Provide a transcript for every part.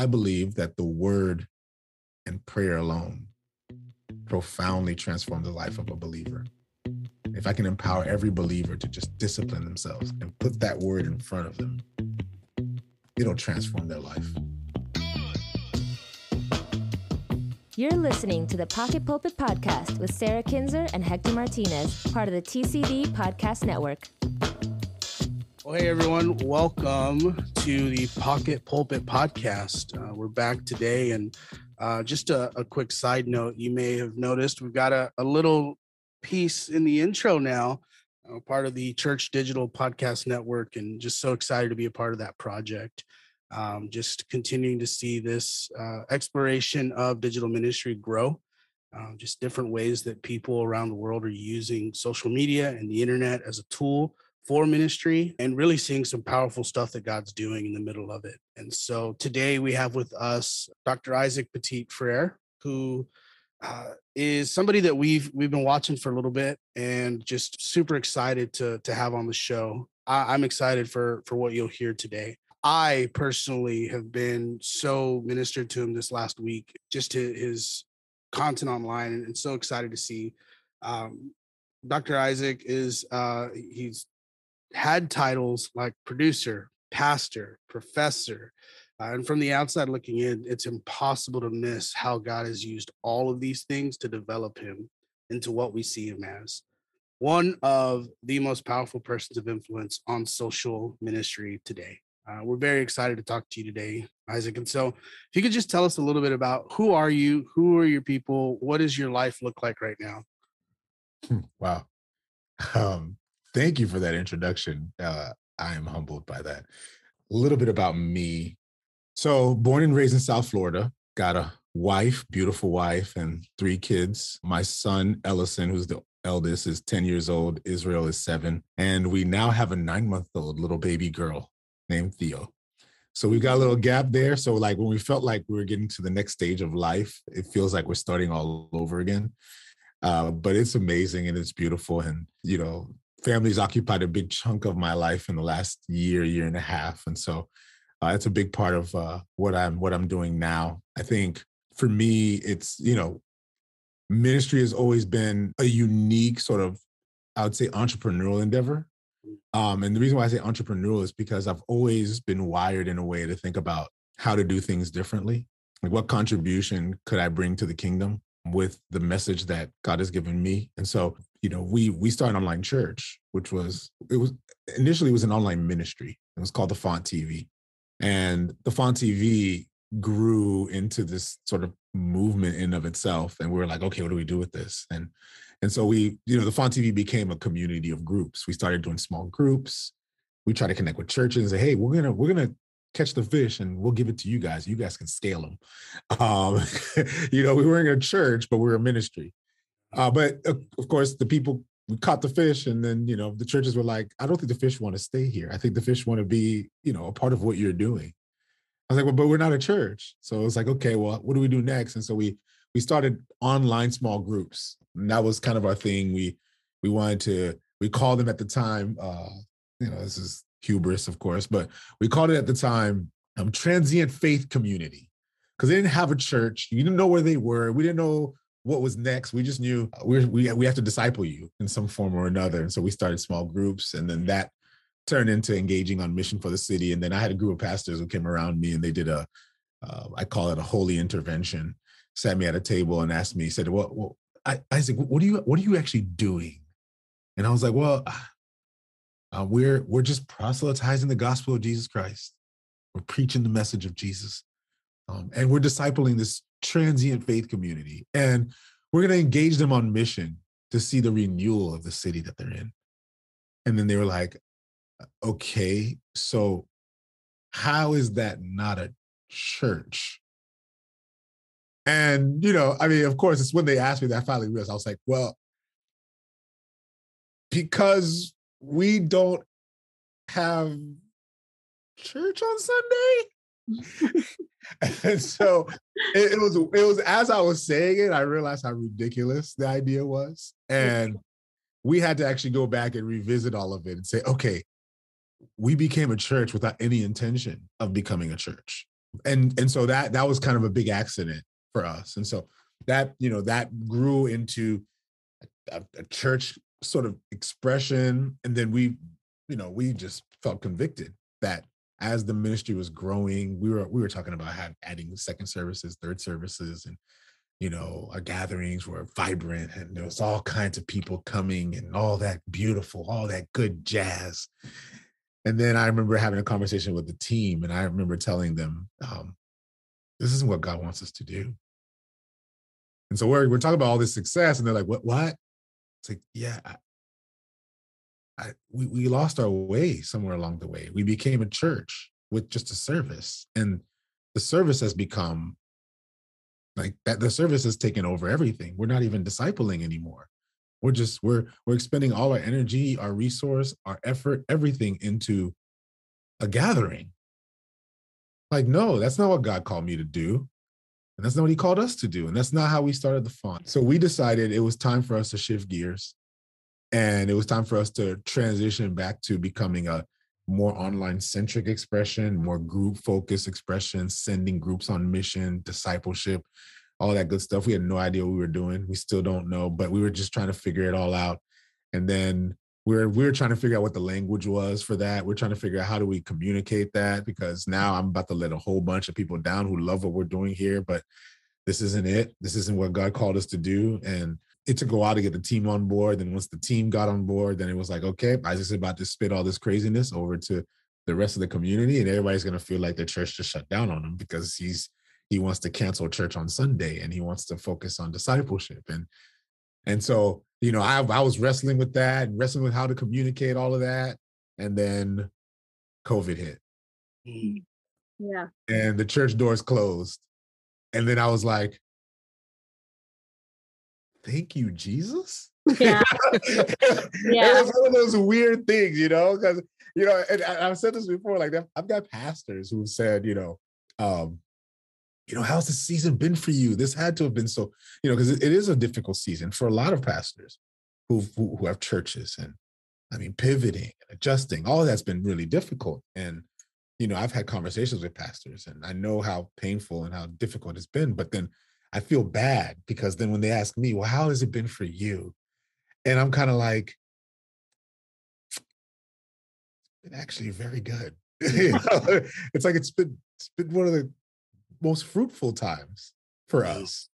I believe that the word and prayer alone profoundly transform the life of a believer. If I can empower every believer to just discipline themselves and put that word in front of them, it'll transform their life. You're listening to the Pocket Pulpit Podcast with Sarah Kinzer and Hector Martinez, part of the TCD Podcast Network. Well, hey everyone, welcome to the Pocket Pulpit Podcast. Uh, we're back today, and uh, just a, a, quick side note you may have noticed we've got a, a little piece in the intro now, uh, part of the Church Digital Podcast Network, and just so excited to be a part of that project um, just continuing to see this uh, exploration of digital ministry grow. Uh, just different ways that people around the world are using social media and the internet as a tool for ministry and really seeing some powerful stuff that God's doing in the middle of it. And so today we have with us Dr. Isaac Petit Frere, who uh, is somebody that we've we've been watching for a little bit and just super excited to to have on the show. I, I'm excited for for what you'll hear today. I personally have been so ministered to him this last week, just to his content online, and, and so excited to see. Um, Dr. Isaac is uh, he's had titles like producer, pastor, professor, uh, and from the outside looking in, it's impossible to miss how God has used all of these things to develop him into what we see him as one of the most powerful persons of influence on social ministry today. Uh, we're very excited to talk to you today, Isaac. And so, if you could just tell us a little bit about who are you, who are your people, what does your life look like right now? Hmm, wow. Um, thank you for that introduction. Uh, I am humbled by that. A little bit about me. So, born and raised in South Florida, got a wife, beautiful wife, and three kids. My son, Ellison, who's the eldest, is 10 years old. Israel is seven. And we now have a nine month old little baby girl named Theo. So we've got a little gap there. So like when we felt like we were getting to the next stage of life, it feels like we're starting all over again. Uh, but it's amazing and it's beautiful. And you know, family's occupied a big chunk of my life in the last year, year and a half. And so uh, a big part of uh, what I'm what I'm doing now. I think for me, it's you know, ministry has always been a unique sort of, I would say, entrepreneurial endeavor. Um, and the reason why I say entrepreneurial is because I've always been wired in a way to think about how to do things differently. Like, what contribution could I bring to the kingdom with the message that God has given me? And so, you know, we we started online church, which was it was initially it was an online ministry. It was called the Font TV, and the Font TV grew into this sort of movement in of itself. And we were like, okay, what do we do with this? And and so we, you know, the Font TV became a community of groups. We started doing small groups. We try to connect with churches and say, hey, we're gonna, we're gonna catch the fish and we'll give it to you guys. You guys can scale them. Um, you know, we were in a church, but we we're a ministry. Uh, but of course, the people we caught the fish, and then you know the churches were like, I don't think the fish want to stay here. I think the fish want to be, you know, a part of what you're doing. I was like, well, but we're not a church. So it's like, okay, well, what do we do next? And so we we started online small groups. And that was kind of our thing. We we wanted to we called them at the time. Uh, you know, this is hubris, of course, but we called it at the time um, transient faith community because they didn't have a church. You didn't know where they were. We didn't know what was next. We just knew uh, we we we have to disciple you in some form or another. And so we started small groups, and then that turned into engaging on mission for the city. And then I had a group of pastors who came around me, and they did a uh, I call it a holy intervention. Sat me at a table and asked me, said, "Well, well I, Isaac, what are you what are you actually doing?" And I was like, "Well, uh, we're we're just proselytizing the gospel of Jesus Christ. We're preaching the message of Jesus, um, and we're discipling this transient faith community, and we're going to engage them on mission to see the renewal of the city that they're in." And then they were like, "Okay, so how is that not a church?" And, you know, I mean, of course, it's when they asked me that I finally realized I was like, well, because we don't have church on Sunday. and so it, it, was it was as I was saying it, I realized how ridiculous the idea was. And we had to actually go back and revisit all of it and say, okay, we became a church without any intention of becoming a church. and and so that that was kind of a big accident for us and so that you know that grew into a, a church sort of expression and then we you know we just felt convicted that as the ministry was growing we were we were talking about have, adding second services third services and you know our gatherings were vibrant and there was all kinds of people coming and all that beautiful all that good jazz and then I remember having a conversation with the team, and I remember telling them, um, "This isn't what God wants us to do." And so we're we're talking about all this success, and they're like, "What? What?" It's like, yeah, I, I, we we lost our way somewhere along the way. We became a church with just a service, and the service has become like that. The service has taken over everything. We're not even discipling anymore we're just we're we're expending all our energy our resource our effort everything into a gathering like no that's not what god called me to do and that's not what he called us to do and that's not how we started the font so we decided it was time for us to shift gears and it was time for us to transition back to becoming a more online centric expression more group focused expression sending groups on mission discipleship all that good stuff. We had no idea what we were doing. We still don't know, but we were just trying to figure it all out. And then we're we we're trying to figure out what the language was for that. We're trying to figure out how do we communicate that because now I'm about to let a whole bunch of people down who love what we're doing here, but this isn't it. This isn't what God called us to do. And it took a while to get the team on board. Then once the team got on board, then it was like, okay, I just about to spit all this craziness over to the rest of the community, and everybody's gonna feel like the church just shut down on him because he's he wants to cancel church on Sunday and he wants to focus on discipleship. And and so, you know, I, I was wrestling with that and wrestling with how to communicate all of that. And then COVID hit. Mm. Yeah. And the church doors closed. And then I was like, thank you, Jesus. Yeah. yeah. It was one of those weird things, you know, because, you know, and I've said this before, like I've got pastors who said, you know, um, you know, how's the season been for you? This had to have been so, you know, because it, it is a difficult season for a lot of pastors who who have churches and I mean pivoting and adjusting. All that's been really difficult. And you know, I've had conversations with pastors and I know how painful and how difficult it's been. But then I feel bad because then when they ask me, well, how has it been for you? And I'm kind of like, it's been actually very good. you know, it's like it's been it's been one of the most fruitful times for us.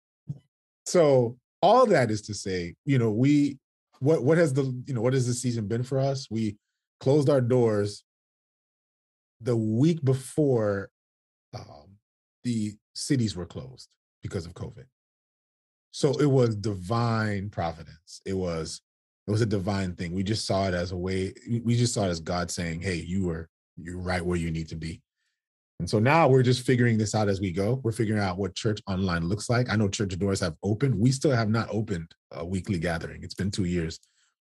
So all that is to say, you know, we what what has the you know what has the season been for us? We closed our doors the week before um, the cities were closed because of COVID. So it was divine providence. It was it was a divine thing. We just saw it as a way. We just saw it as God saying, "Hey, you were you're right where you need to be." And so now we're just figuring this out as we go. We're figuring out what church online looks like. I know church doors have opened. We still have not opened a weekly gathering. It's been two years.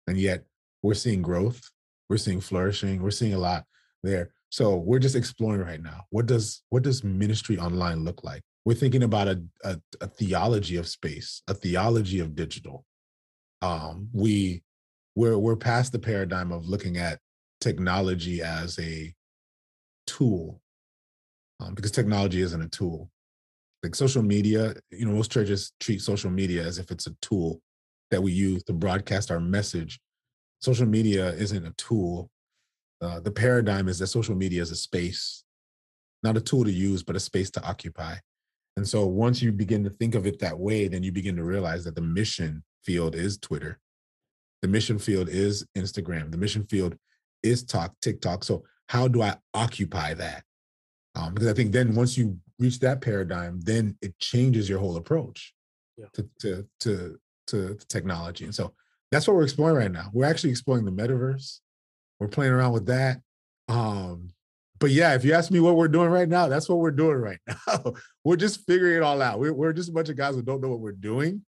And yet we're seeing growth. We're seeing flourishing. We're seeing a lot there. So we're just exploring right now. What does what does ministry online look like? We're thinking about a, a, a theology of space, a theology of digital. Um, we we're we're past the paradigm of looking at technology as a tool um, because technology isn't a tool. Like social media, you know, most churches treat social media as if it's a tool that we use to broadcast our message. Social media isn't a tool. Uh, the paradigm is that social media is a space, not a tool to use, but a space to occupy. And so once you begin to think of it that way, then you begin to realize that the mission field is Twitter. The mission field is Instagram. The mission field is talk, TikTok. So how do I occupy that? Um, because I think then once you reach that paradigm, then it changes your whole approach yeah. to, to, to, to technology. And so that's what we're exploring right now. We're actually exploring the metaverse. We're playing around with that. Um, but yeah, if you ask me what we're doing right now, that's what we're doing right now. we're just figuring it all out. We're, we're just a bunch of guys who don't know what we're doing.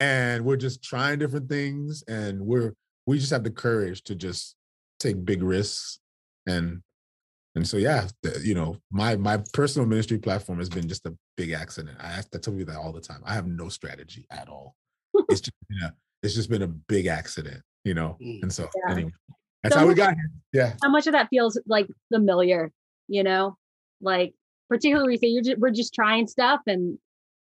And we're just trying different things. And we're, we just have the courage to just take big risks and and so, yeah, the, you know, my my personal ministry platform has been just a big accident. I have to tell you that all the time. I have no strategy at all. it's just been a, it's just been a big accident, you know. Mm. And so, yeah. anyway, that's so how we got here. Yeah. How much of that feels like familiar, you know, like particularly say you're just, we're just trying stuff and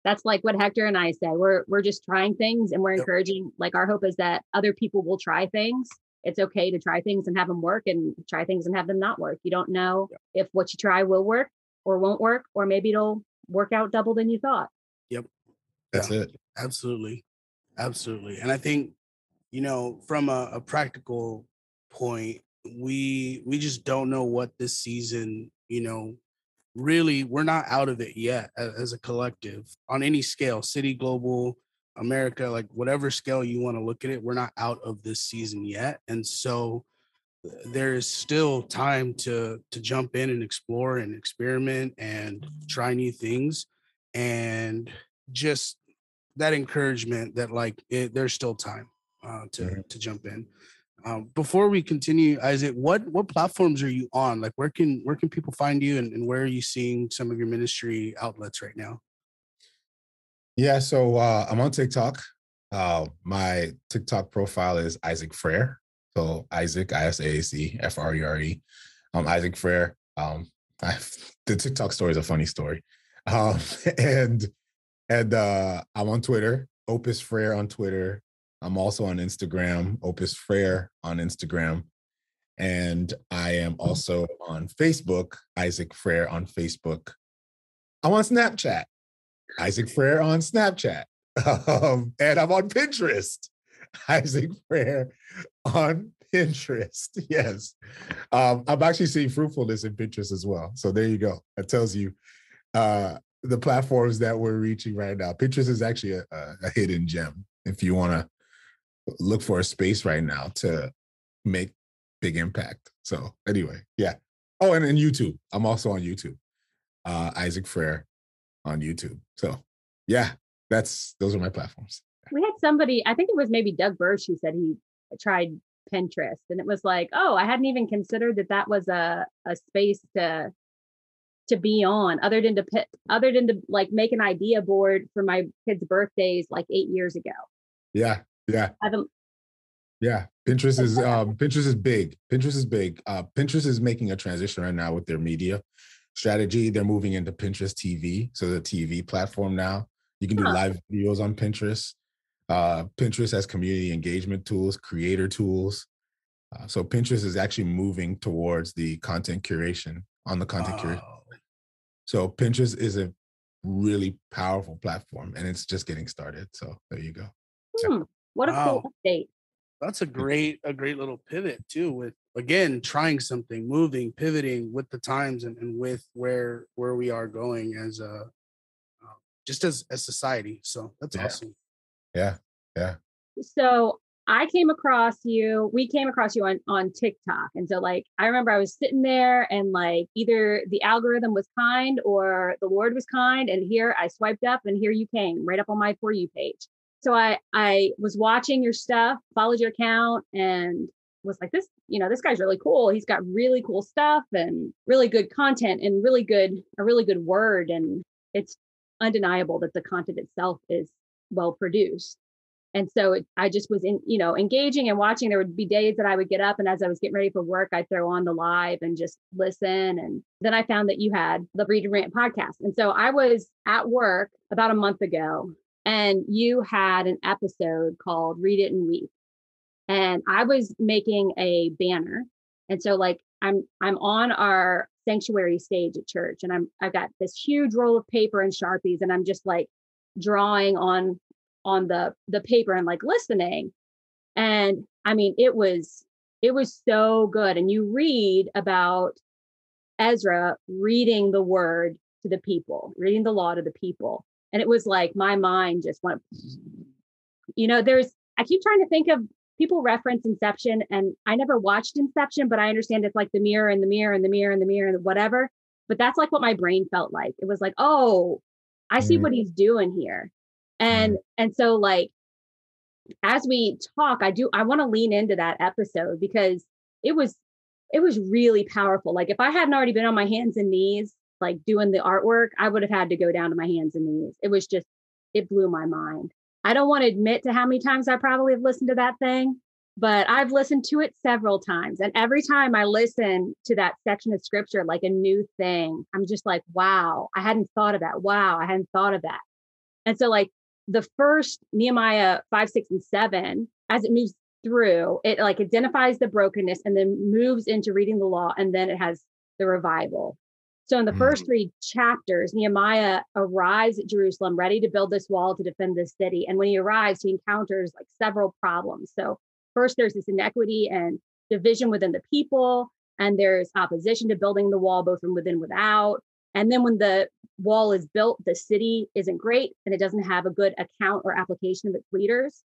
that's like what Hector and I say. We're we're just trying things and we're encouraging like our hope is that other people will try things. It's okay to try things and have them work and try things and have them not work. You don't know if what you try will work or won't work or maybe it'll work out double than you thought. Yep. That's Yeah. it. Absolutely. Absolutely. And I think, you know, from a, a practical point, we we just don't know what this season, you know, really we're not out of it yet as, as a collective on any scale, city, global, America, like whatever scale you want to look at it, we're not out of this season yet. And so uh, there is still time to to jump in and explore and experiment and try new things and just that encouragement that like it, there's still time uh, to Mhm. to jump in. Um, before we continue, Isaac, what what platforms are you on? Like, where can where can people find you, and, and where are you seeing some of your ministry outlets right now? Yeah, so uh, I'm on TikTok. Uh, my TikTok profile is Isaac Frere. So Isaac, I S A C F R E R E. Um, Isaac Frere. Um, I, the TikTok story is a funny story. Um, and and uh, I'm on Twitter, Opus Frere on Twitter. I'm also on Instagram, Opus Frere on Instagram. And I am also on Facebook, Isaac Frere on Facebook. I'm on Snapchat. Isaac Frere on Snapchat. Um, and I'm on Pinterest. Isaac Frere on Pinterest. Yes. Um, I'm actually seeing fruitfulness in Pinterest as well. So there you go. That tells you uh, the platforms that we're reaching right now. Pinterest is actually a, a, hidden gem if you want to look for a space right now to make big impact. So anyway, yeah. Oh, and then YouTube. I'm also on YouTube. Uh, Isaac Frere on YouTube. So yeah, that's those are my platforms. We had somebody, I think it was maybe Doug Burch who said he tried Pinterest and it was like, oh, I hadn't even considered that that was a, a space to to be on other than to pit, other than to like make an idea board for my kids' birthdays like eight years ago. Yeah, yeah, I haven't yeah. Pinterest is um Pinterest is big. Pinterest is big. Uh Pinterest is making a transition right now with their media strategy. They're moving into Pinterest TV. So the TV platform now. You can do Huh. live videos on Pinterest. Uh Pinterest has community engagement tools, creator tools. Uh, so Pinterest is actually moving towards the content curation on the content curation. So Pinterest is a really powerful platform and it's just getting started. So there you go. hmm, what a Wow. cool update. That's a great a great little pivot too. With again trying something, moving, pivoting with the times and, and with where where we are going as a uh, just as as society. So that's Yeah. awesome. Yeah. Yeah. so I came across you, we came across you on on TikTok. And so like I remember I was sitting there and like either the algorithm was kind or the Lord was kind. And here I swiped up and here you came right up on my for you page. So I I was watching your stuff, followed your account and was like, this, you know, this guy's really cool. He's got really cool stuff and really good content and really good, a really good word. And it's undeniable that the content itself is well produced. And so it, I just was in, you know, engaging and watching. There would be days that I would get up and as I was getting ready for work, I'd throw on the live and just listen. And then I found that you had the Read and Rant podcast. And so I was at work about a month ago and you had an episode called Read It and Weep. And I was making a banner. And so like I'm I'm on our sanctuary stage at church and I'm I've got this huge roll of paper and Sharpies and I'm just like drawing on on the the paper and like listening and i mean it was it was so good and you read about ezra reading the word to the people reading the law to the people and it was like my mind just went you know there's i keep trying to think of people reference inception and i never watched inception but i understand it's like the mirror and the mirror and the mirror and the mirror and whatever but that's like what my brain felt like. It was like oh i see what mm-hmm. he's doing here. Mm-hmm. And and so like as we talk i do i want to lean into that episode because it was it was really powerful. Like if i hadn't already been on my hands and knees like doing the artwork i would have had to go down to my hands and knees it was just it blew my mind i don't want to admit to how many times i probably have listened to that thing but I've listened to it several times. And every time I listen to that section of scripture, like a new thing, I'm just like, wow, I hadn't thought of that. Wow, I hadn't thought of that. And so, like, the first Nehemiah 5, 6, and 7, as it moves through, it like identifies the brokenness and then moves into reading the law. And then it has the revival. So, in the mm. first three chapters, Nehemiah arrives at Jerusalem ready to build this wall to defend this city. And when he arrives, he encounters like several problems. So, first, there's this inequity and division within the people, and there's opposition to building the wall, both from within and without. And then, when the wall is built, the city isn't great and it doesn't have a good account or application of its leaders.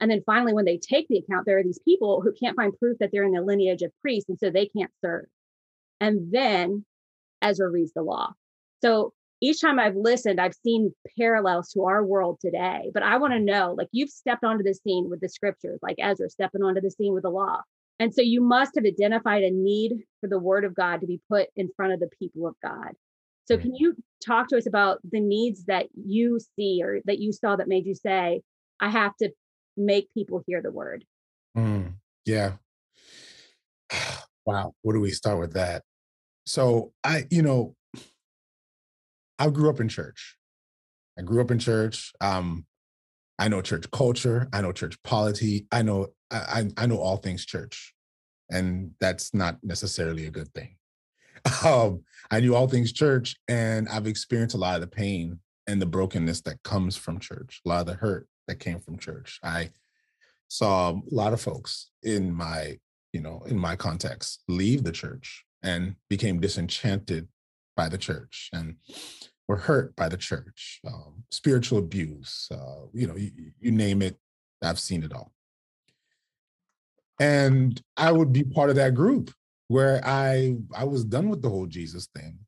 And then finally, when they take the account, there are these people who can't find proof that they're in the lineage of priests, and so they can't serve. And then Ezra reads the law. So each time I've listened, I've seen parallels to our world today. But I want to know like, you've stepped onto the scene with the scriptures, like Ezra stepping onto the scene with the law. And so you must have identified a need for the word of God to be put in front of the people of God. So, can you talk to us about the needs that you see or that you saw that made you say, I have to make people hear the word? Mm, yeah. Wow. Where do we start with that? So I, you know, I grew up in church. I grew up in church. Um, I know church culture. I know church polity. I know I, I know all things church, and that's not necessarily a good thing. Um, I knew all things church, and I've experienced a lot of the pain and the brokenness that comes from church, a lot of the hurt that came from church. I saw a lot of folks in my, you know, in my context leave the church and became disenchanted by the church and were hurt by the church, um, spiritual abuse, uh, you know, you, you name it, I've seen it all. And I would be part of that group where I I was done with the whole Jesus thing.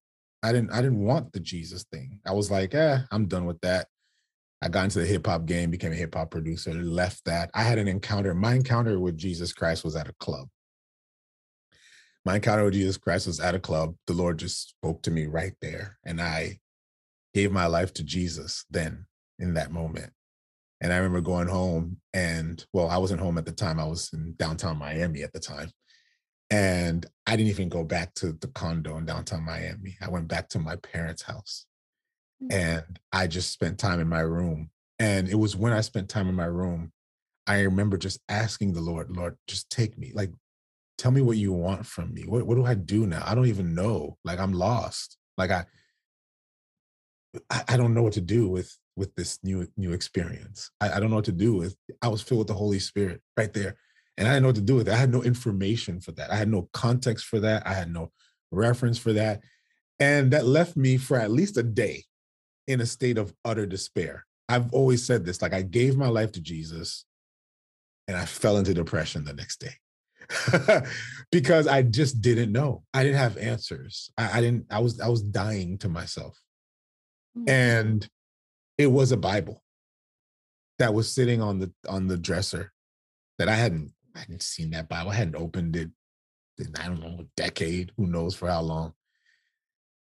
I didn't I didn't want the Jesus thing. I was like, eh, I'm done with that. I got into the hip hop game, became a hip hop producer, left that. I had an encounter. My encounter with Jesus Christ was at a club my encounter with Jesus Christ was at a club. The Lord just spoke to me right there. And I gave my life to Jesus then in that moment. And I remember going home and, well, I wasn't home at the time. I was in downtown Miami at the time. And I didn't even go back to the condo in downtown Miami. I went back to my parents' house mm. and I just spent time in my room. And it was when I spent time in my room, I remember just asking the Lord, Lord, just take me. Like, tell me what you want from me. What what do I do now? I don't even know. Like I'm lost. Like I I, don't know what to do with with this new new experience. I, I don't know what to do with. I was filled with the Holy Spirit right there, and I didn't know what to do with it. I had no information for that. I had no context for that. I had no reference for that, and that left me for at least a day in a state of utter despair. I've always said this: like I gave my life to Jesus, and I fell into depression the next day. because I just didn't know. I didn't have answers. I, I, didn't, I was, I was dying to myself. Mm-hmm. And it was a Bible that was sitting on the on the dresser that I hadn't I hadn't seen that Bible. I hadn't opened it in I don't know, a decade, who knows for how long.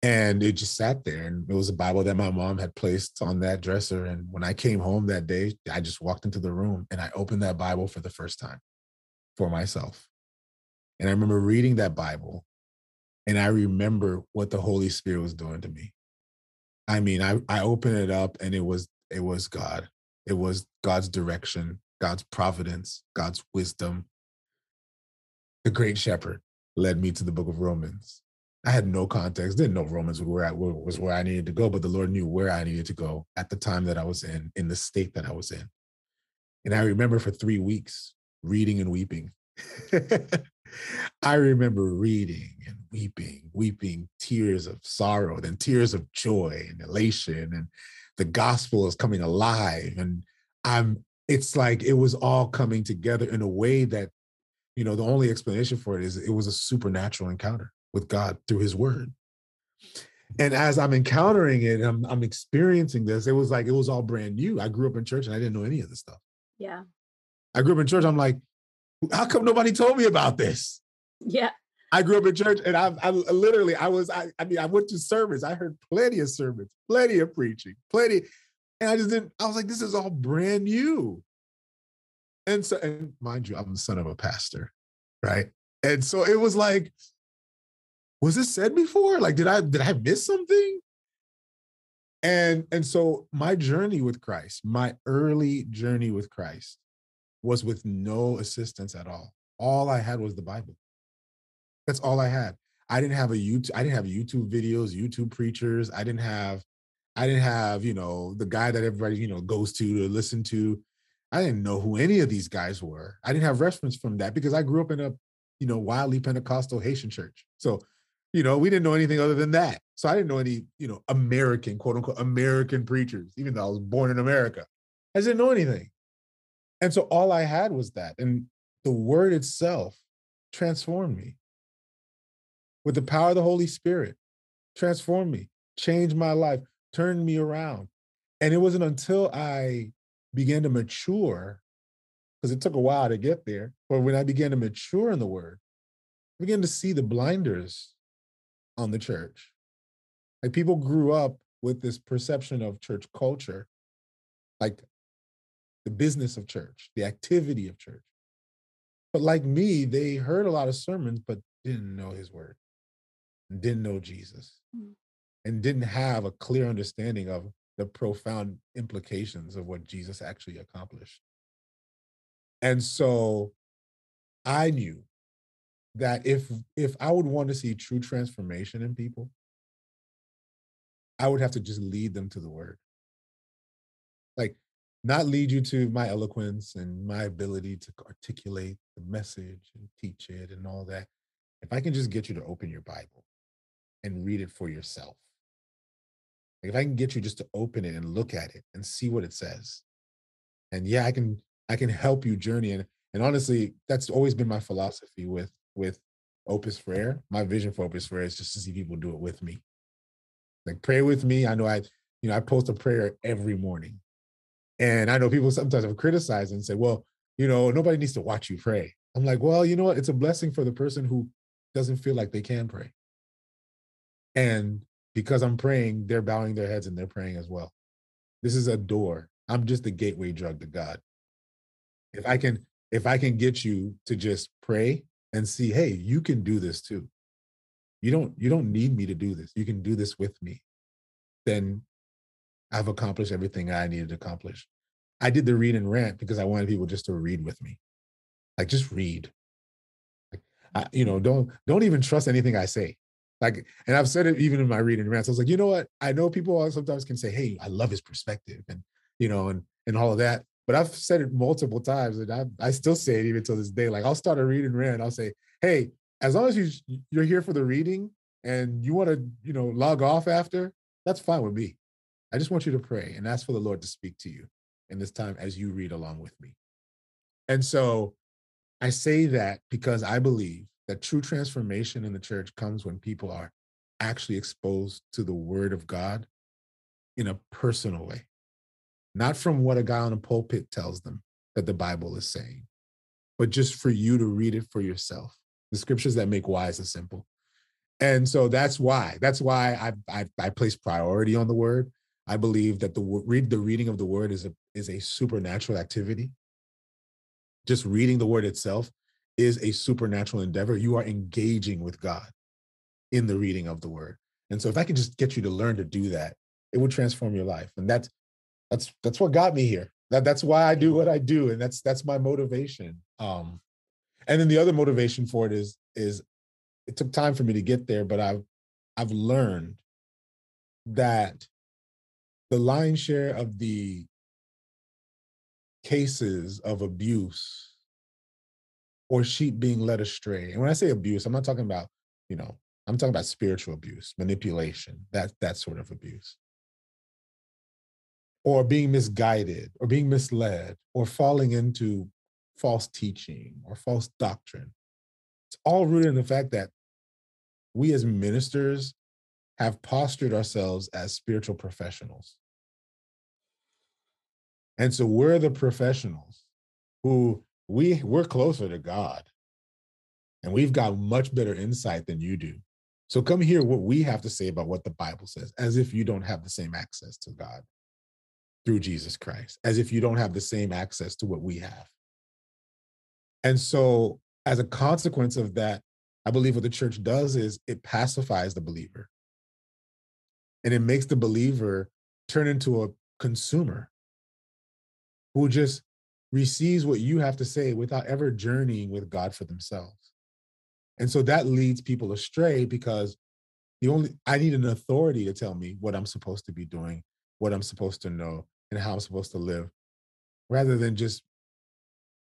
And it just sat there. And it was a Bible that my mom had placed on that dresser. And when I came home that day, I just walked into the room and I opened that Bible for the first time for myself. And I remember reading that Bible and I remember what the Holy Spirit was doing to me. I mean, I, I opened it up and it was it was God. It was God's direction, God's providence, God's wisdom. The great shepherd led me to the book of Romans. I had no context, didn't know Romans was where I was where I needed to go, but the Lord knew where I needed to go at the time that I was in, in the state that I was in. And I remember for three weeks reading and weeping. I remember reading and weeping, weeping tears of sorrow, then tears of joy and elation, and the gospel is coming alive. And I'm, it's like it was all coming together in a way that, you know, the only explanation for it is it was a supernatural encounter with God through his word. And mm-hmm. as I'm encountering it, I'm, I'm experiencing this, it was like it was all brand new. I grew up in church and I didn't know any of this stuff. Yeah. I grew up in church. I'm like, how come nobody told me about this? Yeah. I grew up in church and I, I literally, I was, I, I mean, I went to sermons. I heard plenty of sermons, plenty of preaching, plenty. And I just didn't, I was like, this is all brand new. And so, and mind you, I'm the son of a pastor, right? And so it was like, was this said before? Like, did I did I miss something? And and so my journey with Christ, my early journey with Christ, was with no assistance at all. All I had was the Bible. That's all I had. I didn't have a YouTube, I didn't have YouTube videos, YouTube preachers. I didn't have, I didn't have, you know, the guy that everybody, you know, goes to to listen to. I didn't know who any of these guys were. I didn't have reference from that because I grew up in a, you know, wildly Pentecostal Haitian church. So, you know, we didn't know anything other than that. So I didn't know any, you know, American, quote unquote, American preachers, even though I was born in America. I didn't know anything. And so all I had was that. And the word itself transformed me with the power of the Holy Spirit, transformed me, changed my life, turned me around. And it wasn't until I began to mature, because it took a while to get there, but when I began to mature in the word, I began to see the blinders on the church. Like people grew up with this perception of church culture, like the business of church, the activity of church. But like me, they heard a lot of sermons, but didn't know his word, didn't know Jesus, mm. and didn't have a clear understanding of the profound implications of what Jesus actually accomplished. And so I knew that if if I would want to see true transformation in people, I would have to just lead them to the word. Like not lead you to my eloquence and my ability to articulate the message and teach it and all that. If I can just get you to open your Bible and read it for yourself, if I can get you just to open it and look at it and see what it says, and yeah, I can I can help you journey and and honestly, that's always been my philosophy with with Opus Frere. My vision for Opus Frere is just to see people do it with me. Like pray with me. I know I, you know, I post a prayer every morning and I know people sometimes have criticized and said, well, you know, nobody needs to watch you pray. I'm like, well, you know what? It's a blessing for the person who doesn't feel like they can pray. And because I'm praying, they're bowing their heads and they're praying as well. This is a door. I'm just a gateway drug to God. If I can, if I can get you to just pray and see, hey, you can do this too. You don't, you don't need me to do this. You can do this with me. Then I've accomplished everything I needed to accomplish. I did the read and rant because I wanted people just to read with me. Like just read. Like, I, you know, don't don't even trust anything I say. Like, and I've said it even in my read and rants. I was like, you know what? I know people sometimes can say, "Hey, I love his perspective," and you know, and and all of that. But I've said it multiple times, and I I still say it even till this day. Like, I'll start a read and rant. I'll say, "Hey, as long as you you're here for the reading and you want to, you know, log off after, that's fine with me. I just want you to pray and ask for the Lord to speak to you in this time as you read along with me. And so I say that because I believe that true transformation in the church comes when people are actually exposed to the word of God in a personal way, not from what a guy on a pulpit tells them that the Bible is saying, but just for you to read it for yourself. The scriptures that make wise and simple. And so that's why, that's why I, I, I place priority on the word. I believe that the read the reading of the word is a is a supernatural activity. Just reading the word itself is a supernatural endeavor. You are engaging with God in the reading of the word. And so if I could just get you to learn to do that, it would transform your life. And that's that's that's what got me here. That that's why I do what I do. And that's that's my motivation. Um and then the other motivation for it is is it took time for me to get there, but I've I've learned that the lion's share of the cases of abuse or sheep being led astray. And when I say abuse, I'm not talking about, you know, I'm talking about spiritual abuse, manipulation, that that sort of abuse. Or being misguided or being misled or falling into false teaching or false doctrine. It's all rooted in the fact that we as ministers have postured ourselves as spiritual professionals. And so we're the professionals who we we're closer to God. And we've got much better insight than you do. So come hear what we have to say about what the Bible says, as if you don't have the same access to God through Jesus Christ, as if you don't have the same access to what we have. And so, as a consequence of that, I believe what the church does is it pacifies the believer and it makes the believer turn into a consumer who just receives what you have to say without ever journeying with God for themselves. And so that leads people astray because the only I need an authority to tell me what I'm supposed to be doing, what I'm supposed to know, and how I'm supposed to live, rather than just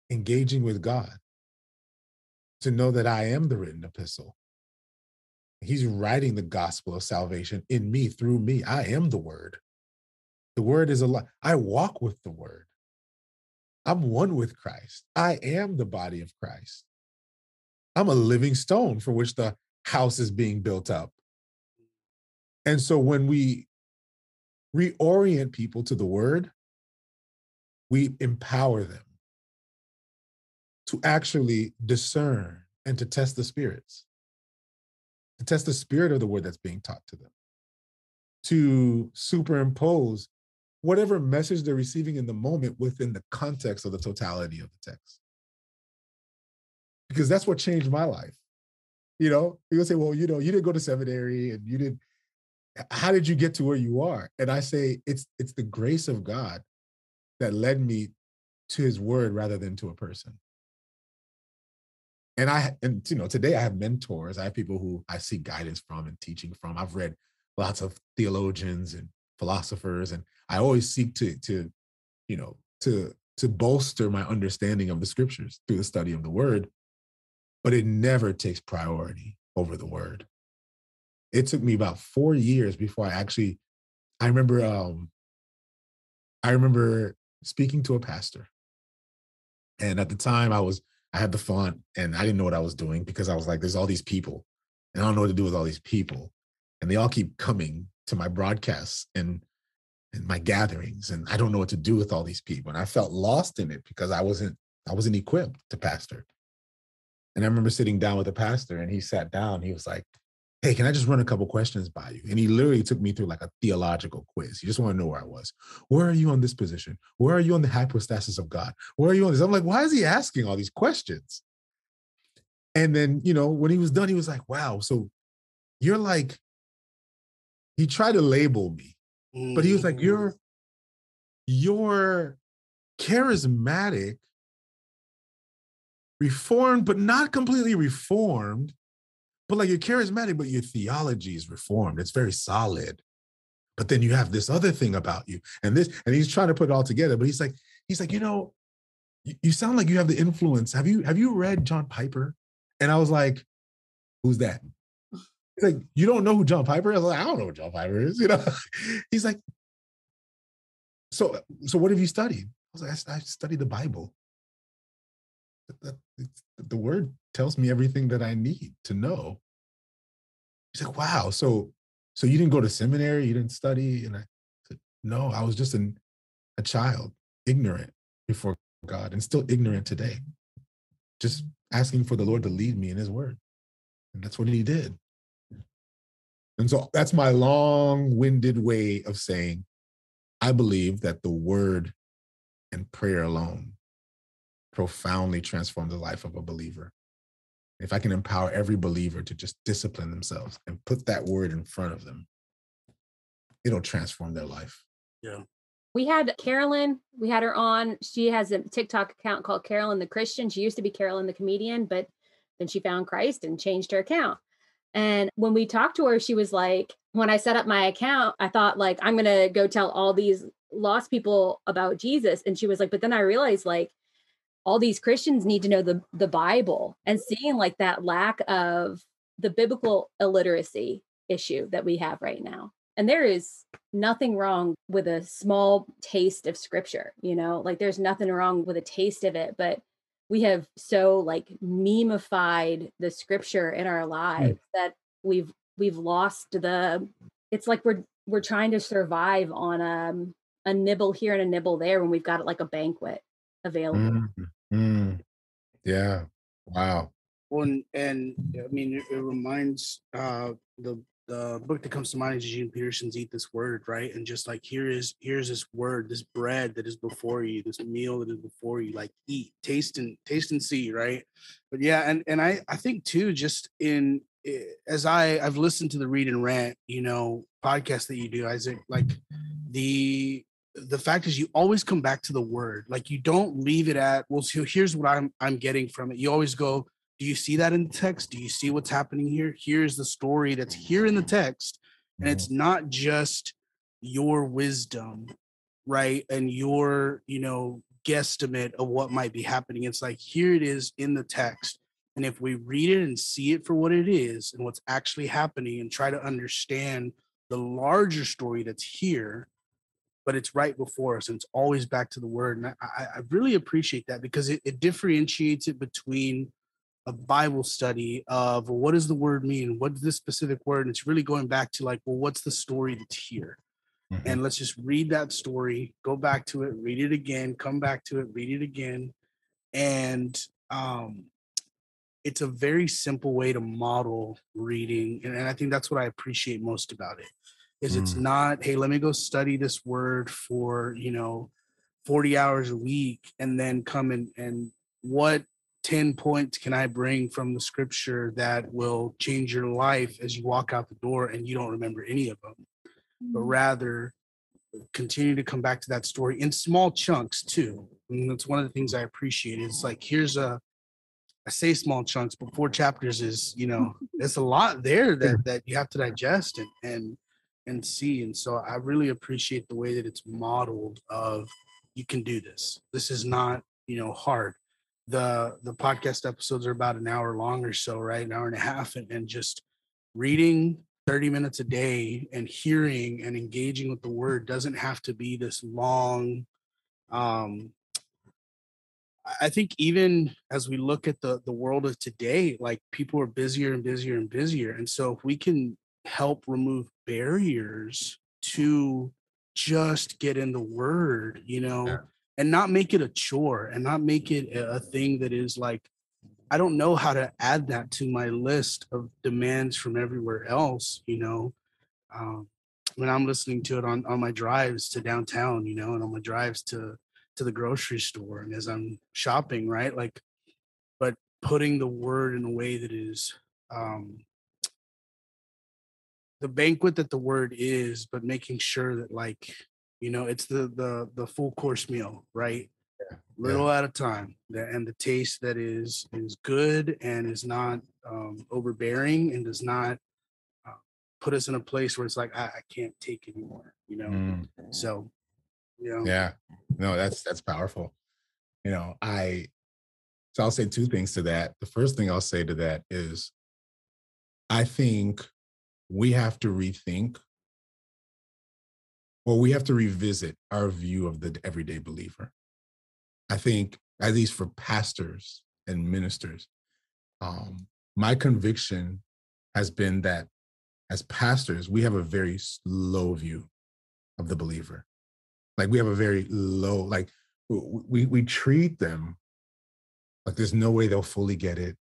engaging with God to know that I am the written epistle. He's writing the gospel of salvation in me, through me. I am the word. The word is alive. I walk with the word. I'm one with Christ. I am the body of Christ. I'm a living stone for which the house is being built up. And so when we reorient people to the word, we empower them to actually discern and to test the spirits, to test the spirit of the word that's being taught to them, to superimpose whatever message they're receiving in the moment within the context of the totality of the text. Because that's what changed my life. You know, you'll say, well, you know, you didn't go to seminary and you didn't, how did you get to where you are? And I say, it's it's the grace of God that led me to his word rather than to a person and I and you know today I have mentors. I have people who I seek guidance from and teaching from. I've read lots of theologians and philosophers, and I always seek to to you know to to bolster my understanding of the scriptures through the study of the word. But it never takes priority over the word. It took me about four years before I actually. I remember. um I remember speaking to a pastor, and at the time I was I had the font and I didn't know what I was doing because I was like, there's all these people and I don't know what to do with all these people. And they all keep coming to my broadcasts and and my gatherings and I don't know what to do with all these people. And I felt lost in it because I wasn't I wasn't equipped to pastor. And I remember sitting down with the pastor and he sat down. He was like, hey, can I just run a couple questions by you? And he literally took me through like a theological quiz. He just want to know where I was. Where are you on this position? Where are you on the hypostasis of God? Where are you on this? I'm like, why is he asking all these questions? And then, you know, when he was done, he was like, wow, so you're like, he tried to label me, but he was like, mm. you're, you're charismatic, reformed, but not completely reformed but like you're charismatic, but your theology is reformed. It's very solid. But then you have this other thing about you, and this, and he's trying to put it all together. But he's like, he's like, you know, you, you sound like you have the influence. Have you have you read John Piper? And I was like, who's that? He's like, you don't know who John Piper is? I, like, I don't know who John Piper is. You know, he's like, so so what have you studied? I was like, I, I studied the Bible. The, the, the word tells me everything that I need to know. He's like, wow. So, so you didn't go to seminary, you didn't study? And I said, no, I was just an, a child, ignorant before God and still ignorant today. Just asking for the Lord to lead me in his word. And that's what he did. And so that's my long winded way of saying, I believe that the word and prayer alone profoundly transform the life of a believer if I can empower every believer to just discipline themselves and put that word in front of them, it'll transform their life. Yeah. We had Carolyn, we had her on. She has a TikTok account called Carolyn the Christian. She used to be Carolyn the comedian, but then she found Christ and changed her account. And when we talked to her, she was like, when I set up my account, I thought like I'm going to go tell all these lost people about Jesus and she was like, but then I realized like all these Christians need to know the the Bible and seeing like that lack of the biblical illiteracy issue that we have right now. And there is nothing wrong with a small taste of scripture, you know, like there's nothing wrong with a taste of it, but we have so like memeified the scripture in our hmm. lives that we've we've lost the it's like we're we're trying to survive on um a nibble here and a nibble there when we've got it like a banquet available. Mm, mm, yeah. Wow. Well, and, and I mean, it, it reminds uh, the the book that comes to mind is Eugene Peterson's Eat This Word, right? And just like here is here's this word, this bread that is before you, this meal that is before you, like eat, taste and taste and see, right? But yeah, and and I I think too, just in eh, as I I've listened to the Read and Rant, you know, podcast that you do, Isaac, like the the fact is you always come back to the word. Like you don't leave it at well so here's what i'm i'm getting from it. You always go do you see that in the text? Do you see what's happening here? Here's the story that's here in the text. And it's Mm-hmm. not just your wisdom right and your you know guesstimate of what might be happening. It's like here it is in the text. And if we read it and see it for what it is and what's actually happening and try to understand the larger story that's here but it's right before us and it's always back to the word and i, I really appreciate that because it, it differentiates it between a bible study of well, what does the word mean? What is this specific word? And it's really going back to like well what's the story that's here? Mhm. and let's just read that story go back to it read it again come back to it read it again. And um it's a very simple way to model reading and, and i think that's what i appreciate most about it is it's Mm. not hey let me go study this word for you know 40 hours a week and then come and and what 10 points can i bring from the scripture that will change your life as you walk out the door and you don't remember any of them but rather continue to come back to that story in small chunks too. And that's one of the things I appreciate. It's like here's a I say small chunks, but four chapters is, you know, there's a lot there that that you have to digest and and and see. And so I really appreciate the way that it's modeled of you can do this. This is not, you know, hard. The the podcast episodes are about an hour long or so, right? An hour and a half, and, and just reading 30 minutes a day and hearing and engaging with the word doesn't have to be this long um I- think even as we look at the the world of today like people are busier and busier and busier and so if we can help remove barriers to just get in the word you know Yeah. and not make it a chore and not make it a thing that is like I don't know how to add that to my list of demands from everywhere else, you know. Um, when I'm listening to it on, on my drives to downtown, you know, and on my drives to to the grocery store and as I'm shopping, right? Like, but putting the word in a way that is um the banquet that the word is, but making sure that like, you know, it's the the the full course meal, right? Yeah. little at a time and the taste that is is good and is not um, overbearing and does not uh, put us in a place where it's like I, I can't take anymore you know Mm. so you know Yeah. No, that's that's powerful. You know, I so I'll say two things to that. The first thing I'll say to that is I think we have to rethink or we have to revisit our view of the everyday believer. I think, at least for pastors and ministers, um, my conviction has been that as pastors, we have a very low view of the believer like we have a very low like we we treat them like there's no way they'll fully get it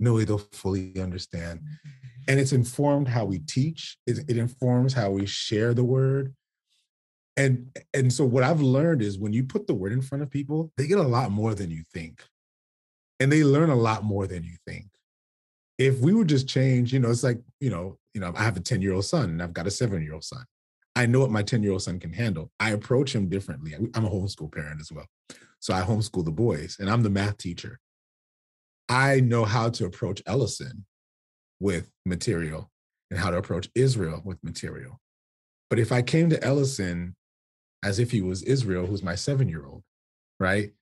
no way they'll fully understand mm-hmm. and it's informed how we teach it, it informs how we share the word and and so what i've learned is when you put the word in front of people they get a lot more than you think and they learn a lot more than you think if we would just change you know it's like you know you know i have a 10 year old son and i've got a 7 year old son I know what my 10 year old son can handle. I approach him differently. I'm a homeschool parent as well. So I homeschool the boys and I'm the math teacher. I know how to approach Ellison with material and how to approach Israel with material. But if I came to Ellison as if he was Israel, who's my seven year old, right?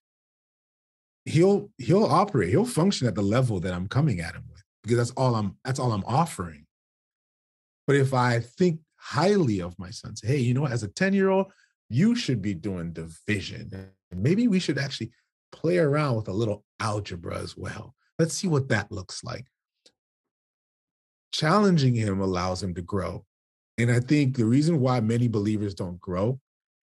He'll he'll operate, he'll function at the level that I'm coming at him with because that's all I'm that's all I'm offering. But if I think highly of my son. Say, hey, you know what? As a 10 year old, you should be doing division. Maybe we should actually play around with a little algebra as well. Let's see what that looks like. Challenging him allows him to grow. And I think the reason why many believers don't grow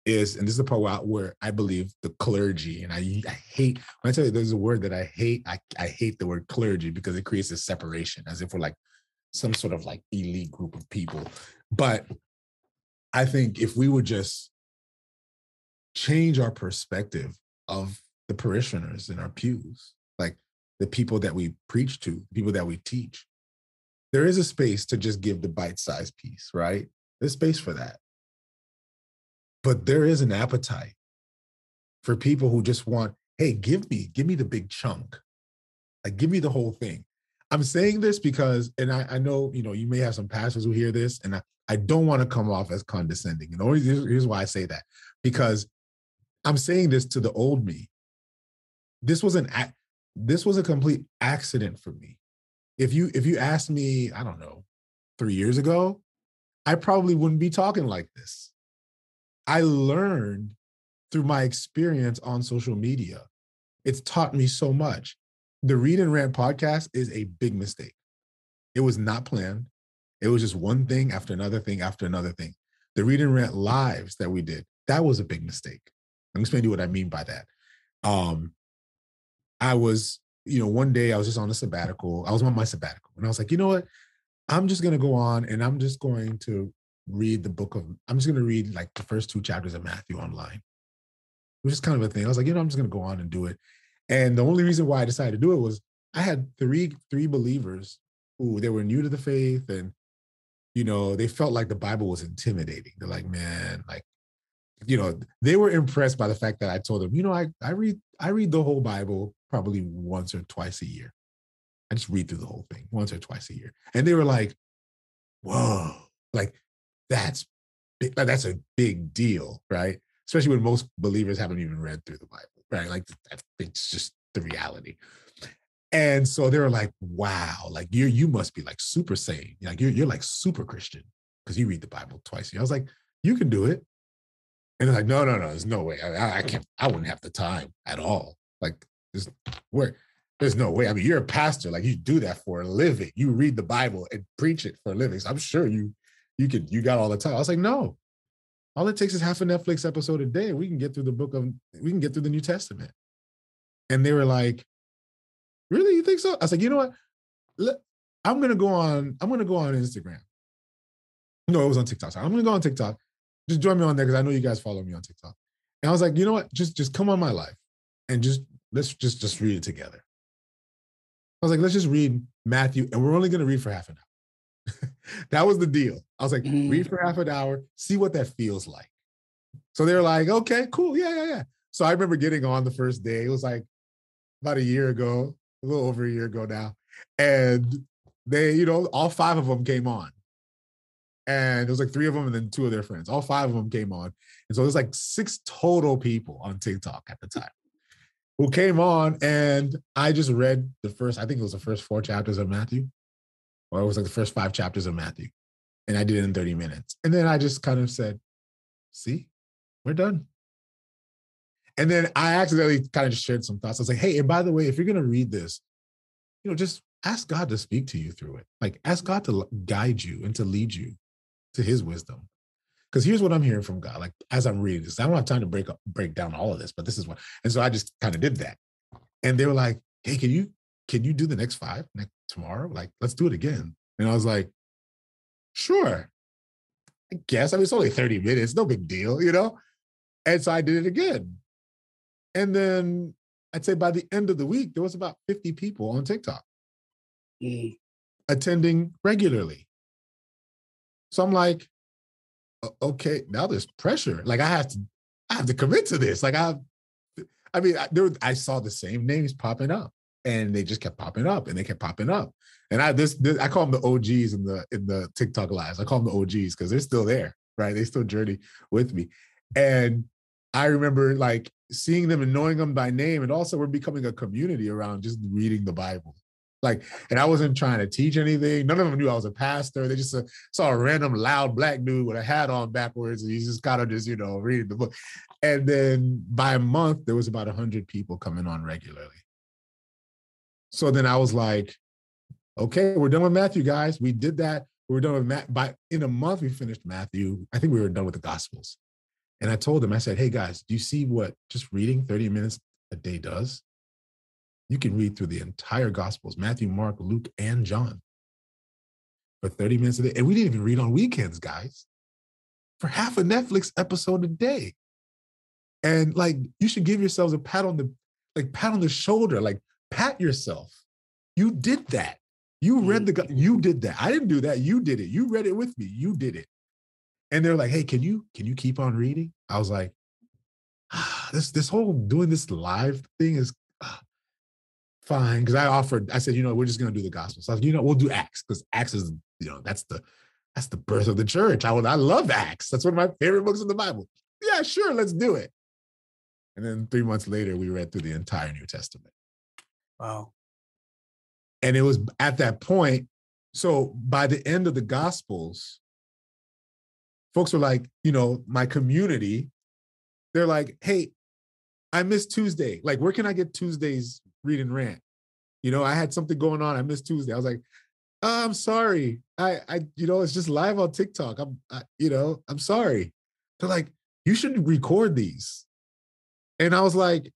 is, and this is the part where I, believe the clergy, and I, I hate, when I tell you there's a word that I hate, I, I hate the word clergy because it creates a separation as if we're like some sort of like elite group of people. But I think if we would just change our perspective of the parishioners in our pews, like the people that we preach to, people that we teach, there is a space to just give the bite-sized piece, right? There's space for that. But there is an appetite for people who just want, hey, give me, give me the big chunk. Like give me the whole thing. I'm saying this because, and I, I know, you know, you may have some pastors who hear this, and I, I don't want to come off as condescending. And only here's why I say that. Because I'm saying this to the old me. This was an this was a complete accident for me. If you if you asked me, I don't know, three years ago, I probably wouldn't be talking like this. I learned through my experience on social media. It's taught me so much. The Read and Rant podcast is a big mistake. It was not planned. It was just one thing after another thing after another thing. The Read and Rant lives that we did, that was a big mistake. Let me explain to you what I mean by that. Um, I was, you know, one day I was just on a sabbatical. I was on my sabbatical, and I was like, you know what? I'm just gonna go on and I'm just going to read the book of. I'm just gonna read like the first two chapters of Matthew online, which is kind of a thing. I was like, you know, I'm just gonna go on and do it. And the only reason why I decided to do it was I had three three believers who they were new to the faith and you know they felt like the Bible was intimidating. They're like, man, like you know, they were impressed by the fact that I told them, you know, I, I read I read the whole Bible probably once or twice a year. I just read through the whole thing once or twice a year. And they were like, whoa, like that's big, that's a big deal, right? Especially when most believers haven't even read through the Bible, right? Like it's just the reality. And so they were like, wow, like you you must be like super sane. Like you're you're like super Christian because you read the Bible twice a year. I was like, you can do it. And they're like, no, no, no, there's no way. I, I can't, I wouldn't have the time at all. Like, there's where there's no way. I mean, you're a pastor, like you do that for a living. You read the Bible and preach it for a living. So I'm sure you you could you got all the time. I was like, no. All it takes is half a Netflix episode a day. We can get through the book of we can get through the New Testament. And they were like, Really? You think so? I was like, you know what? I'm gonna go on, I'm gonna go on Instagram. No, it was on TikTok. Sorry. I'm gonna go on TikTok just join me on there because I know you guys follow me on TikTok. And I was like, you know what? Just just come on my life and just let's just just read it together. I was like, let's just read Matthew, and we're only gonna read for half an hour. that was the deal. I was like, mm-hmm. read for half an hour, see what that feels like. So they were like, okay, cool, yeah, yeah, yeah. So I remember getting on the first day. It was like about a year ago, a little over a year ago now. And they, you know, all five of them came on and there was like three of them and then two of their friends. All five of them came on. And so there's like six total people on TikTok at the time who came on. And I just read the first, I think it was the first four chapters of Matthew, or it was like the first five chapters of Matthew. And I did it in 30 minutes. And then I just kind of said, see, we're done. And then I accidentally kind of just shared some thoughts. I was like, hey, and by the way, if you're going to read this, you know, just ask God to speak to you through it. Like ask God to guide you and to lead you to his wisdom. Because here's what I'm hearing from God. Like as I'm reading this, I don't have time to break up, break down all of this, but this is what. And so I just kind of did that. And they were like, "Hey, can you can you do the next five next tomorrow? Like, let's do it again." And I was like, "Sure, I guess. I mean, it's only 30 minutes, no big deal, you know." And so I did it again. And then I'd say by the end of the week, there was about 50 people on TikTok mm. attending regularly. So I'm like, okay, now there's pressure. Like I have to, I have to commit to this. Like I, I mean, I, there, I saw the same names popping up, and they just kept popping up, and they kept popping up. And I this, this I call them the OGs in the in the TikTok lives. I call them the OGs because they're still there, right? They still journey with me, and I remember like seeing them and knowing them by name, and also we're becoming a community around just reading the Bible like, and I wasn't trying to teach anything. None of them knew I was a pastor. They just uh, saw a random loud black dude with a hat on backwards, and he's just kind of just, you know, reading the book. And then by a month, there was about 100 people coming on regularly. So then I was like, okay, we're done with Matthew, guys. We did that. We are done with Matt. By in a month, we finished Matthew. I think we were done with the Gospels. And I told them, I said, hey guys, do you see what just reading 30 minutes a day does? You can read through the entire Gospels Matthew, Mark, Luke, and John. for 30 minutes a day. And we didn't even read on weekends, guys, for half a Netflix episode a day. And like, you should give yourselves a pat on the, like, pat on the shoulder, like, pat yourself. You did that. You read the, you did that. I didn't do that. You did it. You read it with me. You did it. And they're like, hey, can you, can you keep on reading? I was like, ah, this, this whole doing this live thing is ah, fine. Cause I offered, I said, you know, we're just going to do the gospel. So I was, you know, we'll do Acts because Acts is, you know, that's the, that's the birth of the church. I would, I love Acts. That's one of my favorite books in the Bible. Yeah, sure. Let's do it. And then three months later, we read through the entire New Testament. Wow. And it was at that point. So by the end of the Gospels, folks were like, you know, my community, they're like, hey, I missed Tuesday. Like, where can I get Tuesday's read and rant? You know, I had something going on. I missed Tuesday. I was like, oh, I'm sorry. I, I, you know, it's just live on TikTok. I'm, I, you know, I'm sorry. They're like, you should record these. And I was like,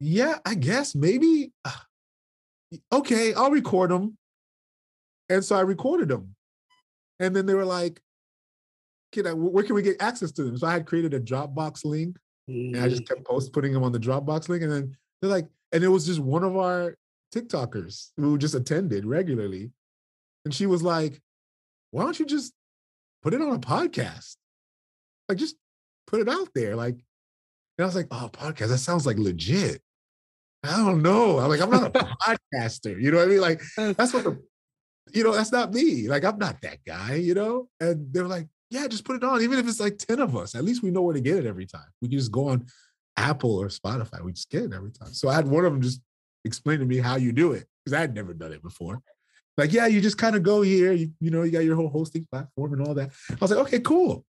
yeah, I guess maybe. Okay, I'll record them. And so I recorded them. And then they were like, can I, where can we get access to them? So I had created a Dropbox link and I just mm. kept post putting them on the Dropbox link. And then they're like, and it was just one of our TikTokers who just attended regularly. And she was like, why don't you just put it on a podcast? Like just put it out there. Like, and I was like, oh, podcast, that sounds like legit. I don't know. I'm like, I'm not a podcaster. You know what I mean? Like, that's what the, you know, that's not me. Like, I'm not that guy, you know? And they're like, yeah, just put it on. Even if it's like 10 of us, at least we know where to get it every time. We can just go on Apple or Spotify. We just get it every time. So I had one of them just explain to me how you do it because I had never done it before. Like, yeah, you just kind of go here, you, you know, you got your whole hosting platform and all that. I was like, okay, cool.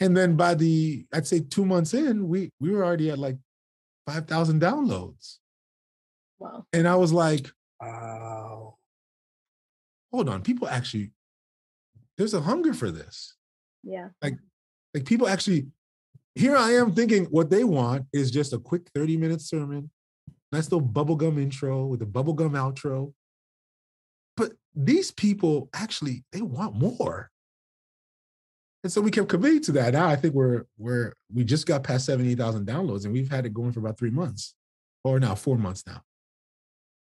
And then by the, I'd say two months in, we we were already at like 5,000 downloads. Wow. And I was like, Wow. hold on, people actually, there's a hunger for this. Yeah. Like like people actually, here I am thinking what they want is just a quick 30 minute sermon, nice little bubblegum intro with a bubblegum outro. But these people actually, they want more. And so we kept committing to that. Now I think we're we're we just got past 70,000 downloads and we've had it going for about three months or now four months now.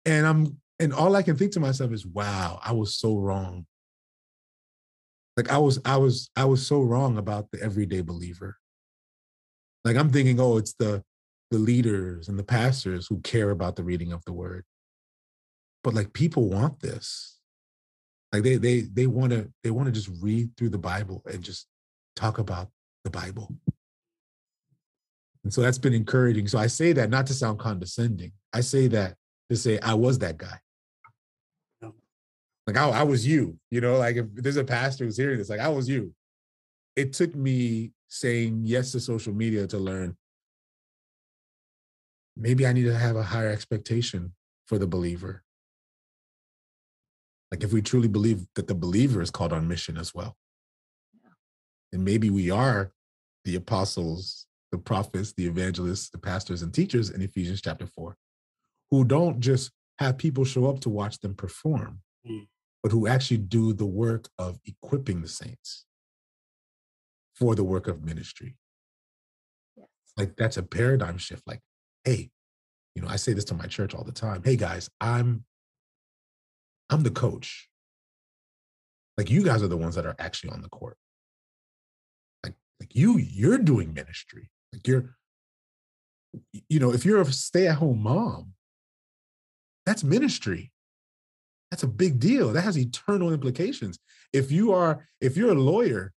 And I'm and all I can think to myself is, wow, I was so wrong. Like I was, I was, I was so wrong about the everyday believer. Like I'm thinking, oh, it's the the leaders and the pastors who care about the reading of the word. But like people want this. Like they they they want to they want to just read through the Bible and just talk about the Bible. And so that's been encouraging. So I say that not to sound condescending. I say that to say I was that guy. Like I, I was you, you know, like if there's a pastor who's hearing this, like I was you. It took me saying yes to social media to learn maybe I need to have a higher expectation for the believer. Like if we truly believe that the believer is called on mission as well. Yeah. And maybe we are the apostles, the prophets, the evangelists, the pastors and teachers in Ephesians chapter 4, who don't just have people show up to watch them perform, mm but who actually do the work of equipping the saints for the work of ministry. Yes. Like that's a paradigm shift. Like, hey, you know, I say this to my church all the time. Hey guys, I'm I'm the coach. Like you guys are the ones that are actually on the court. Like, like you, you're doing ministry. Like you're, you know, if you're a stay-at-home mom, that's ministry that's a big deal. That has eternal implications. If you are, if you're a lawyer,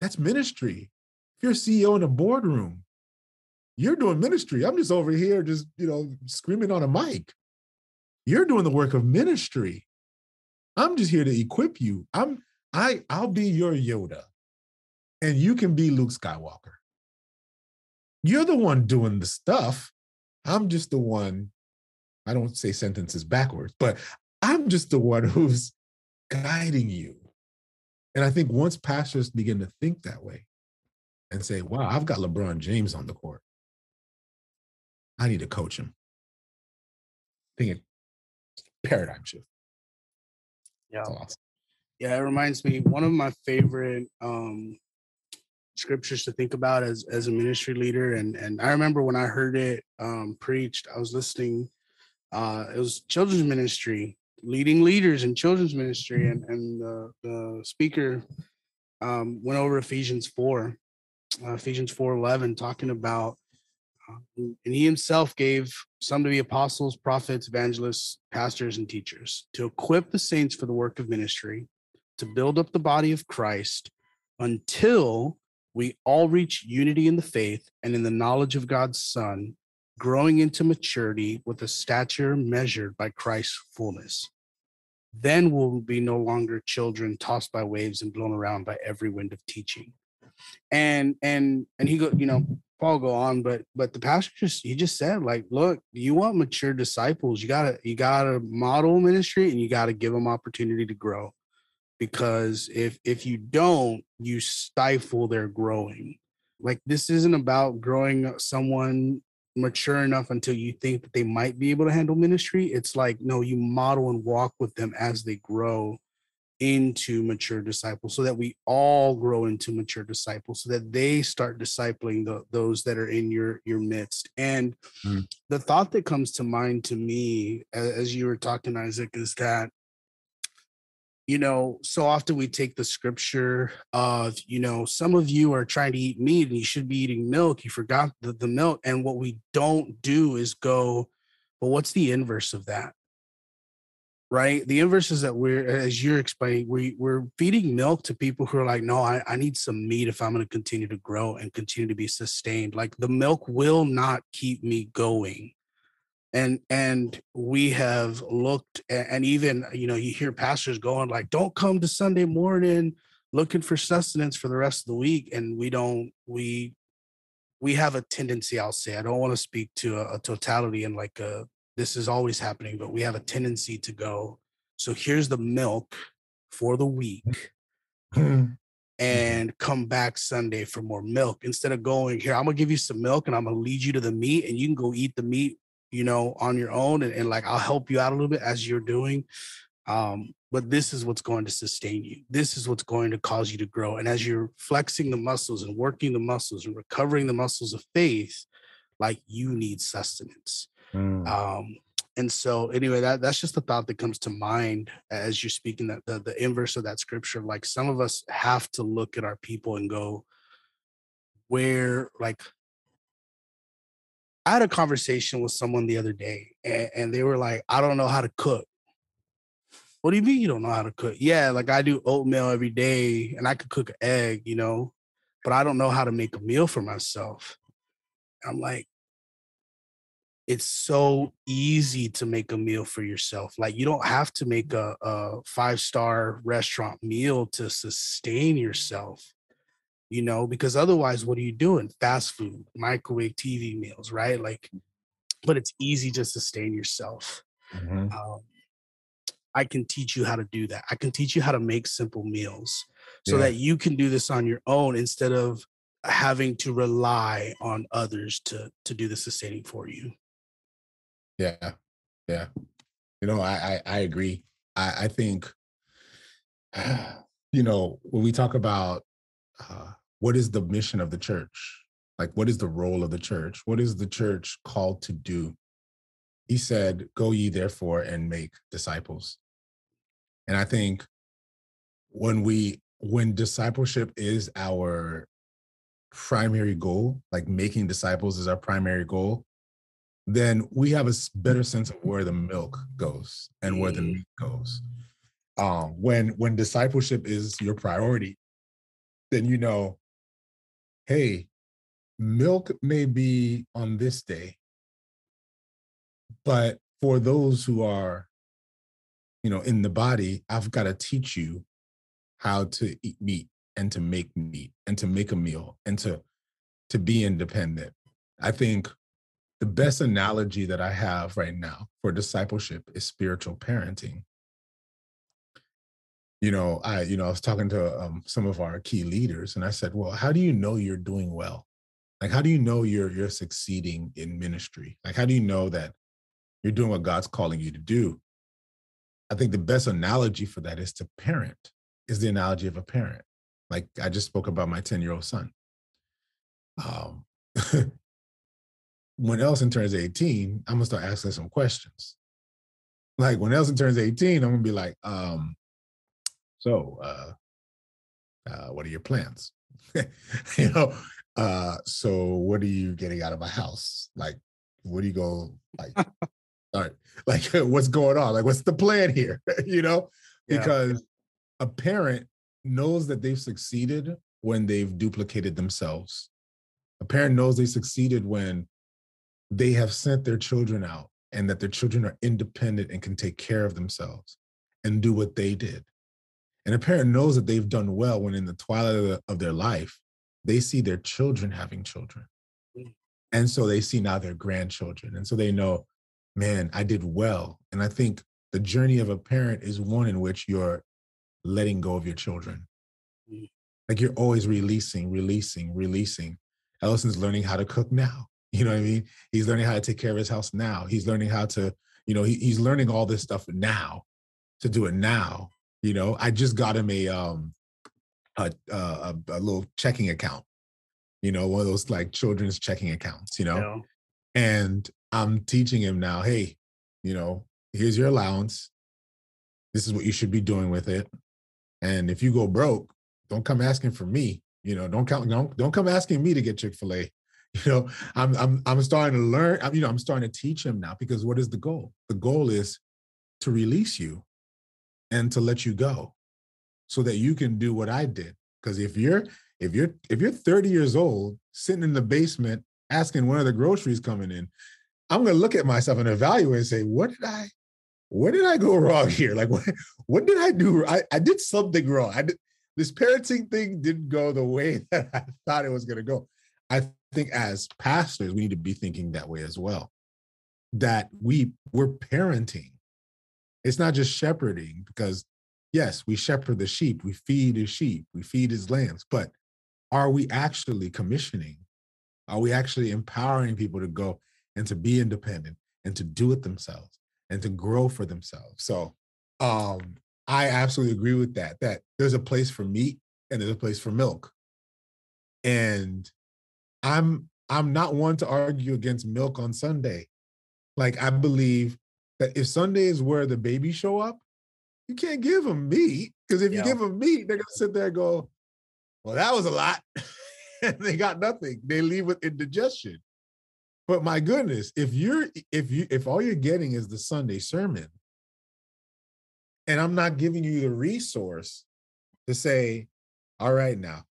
that's ministry. If you're CEO in a boardroom, you're doing ministry. I'm just over here, just you know, screaming on a mic. You're doing the work of ministry. I'm just here to equip you. I'm I I'll be your Yoda, and you can be Luke Skywalker. You're the one doing the stuff. I'm just the one. I don't say sentences backwards, but I'm just the one who's guiding you. And I think once pastors begin to think that way and say, wow, I've got LeBron James on the court, I need to coach him. I think it paradigm shift. Yeah. awesome. Yeah, it reminds me one of my favorite um scriptures to think about as as a ministry leader and and I remember when I heard it um preached I was listening uh it was children's ministry leading leaders in children's ministry and and the, the speaker um went over Ephesians 4 uh, Ephesians 4 11 talking about uh, and he himself gave some to be apostles prophets evangelists pastors and teachers to equip the saints for the work of ministry to build up the body of Christ until we all reach unity in the faith and in the knowledge of God's Son, growing into maturity with a stature measured by Christ's fullness. Then we'll be no longer children tossed by waves and blown around by every wind of teaching. And and and he go, you know, Paul go on, but but the pastor just he just said, like, look, you want mature disciples, you gotta you gotta model ministry and you gotta give them opportunity to grow because if if you don't you stifle their growing like this isn't about growing someone mature enough until you think that they might be able to handle ministry it's like no you model and walk with them as they grow into mature disciples so that we all grow into mature disciples so that they start discipling the, those that are in your your midst and mm. the thought that comes to mind to me as, as you were talking isaac is that you know, so often we take the scripture of, you know, some of you are trying to eat meat and you should be eating milk. You forgot the, the milk. And what we don't do is go, well, what's the inverse of that? Right. The inverse is that we're, as you're explaining, we, we're feeding milk to people who are like, no, I, I need some meat if I'm going to continue to grow and continue to be sustained. Like the milk will not keep me going and and we have looked and even you know you hear pastors going like don't come to sunday morning looking for sustenance for the rest of the week and we don't we we have a tendency i'll say i don't want to speak to a, a totality and like a, this is always happening but we have a tendency to go so here's the milk for the week mm-hmm. and come back sunday for more milk. Instead of going here i'm gonna give you some milk and i'm gonna lead you to the meat and you can go eat the meat you know, on your own and, and like I'll help you out a little bit as you're doing. Um, but this is what's going to sustain you. This is what's going to cause you to grow. And as you're flexing the muscles and working the muscles and recovering the muscles of faith, like you need sustenance. Mm. Um, and so anyway, that that's just the thought that comes to mind as you're speaking that the, the inverse of that scripture. Like some of us have to look at our people and go, where like I had a conversation with someone the other day and, and they were like, I don't know how to cook. What do you mean you don't know how to cook? Yeah, like I do oatmeal every day and I could cook an egg, you know, but I don't know how to make a meal for myself. I'm like, it's so easy to make a meal for yourself. Like you don't have to make a, a five star restaurant meal to sustain yourself you know, because otherwise, what are you doing? Fast food, microwave TV meals, right? Like, but it's easy to sustain yourself. Mm-hmm. Um, I can teach you how to do that. I can teach you how to make simple meals so yeah. that you can do this on your own instead of having to rely on others to to do the sustaining for you. Yeah. Yeah. You know, I I, I agree. I, I think you know, when we talk about uh, what is the mission of the church? Like, what is the role of the church? What is the church called to do? He said, Go ye therefore and make disciples. And I think when we, when discipleship is our primary goal, like making disciples is our primary goal, then we have a better sense of where the milk goes and where the meat goes. Um, when when discipleship is your priority, then you know hey, milk may be on this day, but for those who are, you know, in the body, I've got to teach you how to eat meat and to make meat and to make a meal and to to be independent. I think the best analogy that I have right now for discipleship is spiritual parenting you know, I, you know, I was talking to um, some of our key leaders, and I said, "Well, how do you know you're doing well? Like, how do you know you're you're succeeding in ministry? Like, how do you know that you're doing what God's calling you to do?" I think the best analogy for that is to parent, is the analogy of a parent. Like I just spoke about my 10 year old son. Um, when Elson turns 18, I'm gonna start asking some questions. Like when Elson turns 18, I'm gonna be like, um, so uh, uh, what are your plans? you know, uh, so what are you getting out of my house? Like, what do you go like? all right, like what's going on? Like, what's the plan here? you know, because yeah. a parent knows that they've succeeded when they've duplicated themselves. A parent knows they succeeded when they have sent their children out and that their children are independent and can take care of themselves and do what they did. And a parent knows that they've done well when in the twilight of, the, of their life, they see their children having children. Mm. And so they see now their grandchildren. And so they know, man, I did well. And I think the journey of a parent is one in which you're letting go of your children. Mm. Like you're always releasing, releasing, releasing. Ellison's learning how to cook now. You know what I mean? He's learning how to take care of his house now. He's learning how to, you know, he, he's learning all this stuff now to do it now. You know, I just got him a um a, a, a little checking account. You know, one of those like children's checking accounts. You know, yeah. and I'm teaching him now. Hey, you know, here's your allowance. This is what you should be doing with it. And if you go broke, don't come asking for me. You know, don't count. Don't don't come asking me to get Chick Fil A. You know, I'm I'm I'm starting to learn. I'm, you know, I'm starting to teach him now because what is the goal? The goal is to release you and to let you go, so that you can do what I did. Because if you're if you're if you're 30 years old sitting in the basement asking when are the groceries coming in, I'm going to look at myself and evaluate and say, what did I where did I go wrong here? Like, what, what did I do? I, I did something wrong. I did, this parenting thing didn't go the way that I thought it was going to go. I think as pastors, we need to be thinking that way as well. That we we're parenting. It's not just shepherding because yes, we shepherd the sheep, we feed his sheep, we feed his lambs, but are we actually commissioning? Are we actually empowering people to go and to be independent and to do it themselves? and to grow for themselves. So um, I absolutely agree with that. That there's a place for meat and there's a place for milk. And I'm I'm not one to argue against milk on Sunday. Like I believe that if Sunday is where the babies show up, you can't give them meat because if yeah. you give them meat, they're gonna sit there and go, "Well, that was a lot." and they got nothing. They leave with indigestion. But my goodness, if you're if you if all you're getting is the Sunday sermon, and I'm not giving you the resource to say, all right, now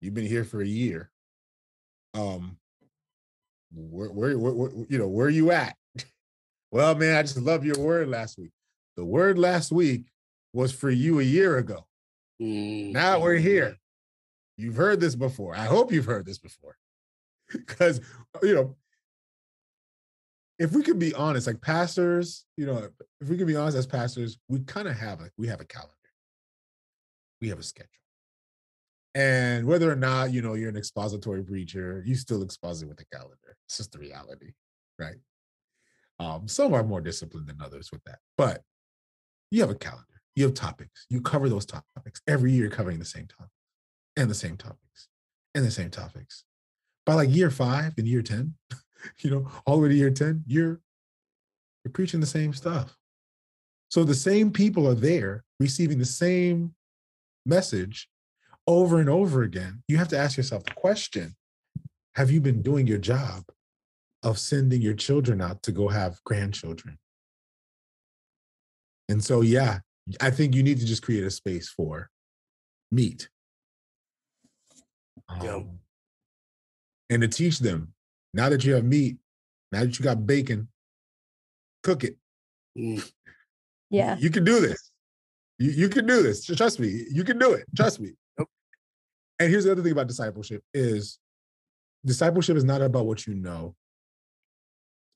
you've been here for a year. Um, where, where, where, where you know, where are you at? Well, man, I just love your word last week. The word last week was for you a year ago. Mm-hmm. Now we're here. You've heard this before. I hope you've heard this before. Because, you know, if we could be honest, like pastors, you know, if we could be honest as pastors, we kind of have a we have a calendar. We have a schedule. And whether or not, you know, you're an expository preacher, you still exposit with a calendar. It's just the reality, right? Um, some are more disciplined than others with that, but you have a calendar, you have topics, you cover those topics. Every year covering the same topics and the same topics and the same topics. By like year five and year 10, you know, all the way to year 10, you're you're preaching the same stuff. So the same people are there receiving the same message over and over again. You have to ask yourself the question Have you been doing your job of sending your children out to go have grandchildren? And so, yeah, I think you need to just create a space for meat. Um, and to teach them now that you have meat, now that you got bacon, cook it. Mm. Yeah. You can do this. You, you can do this. Trust me. You can do it. Trust me. And here's the other thing about discipleship is discipleship is not about what you know,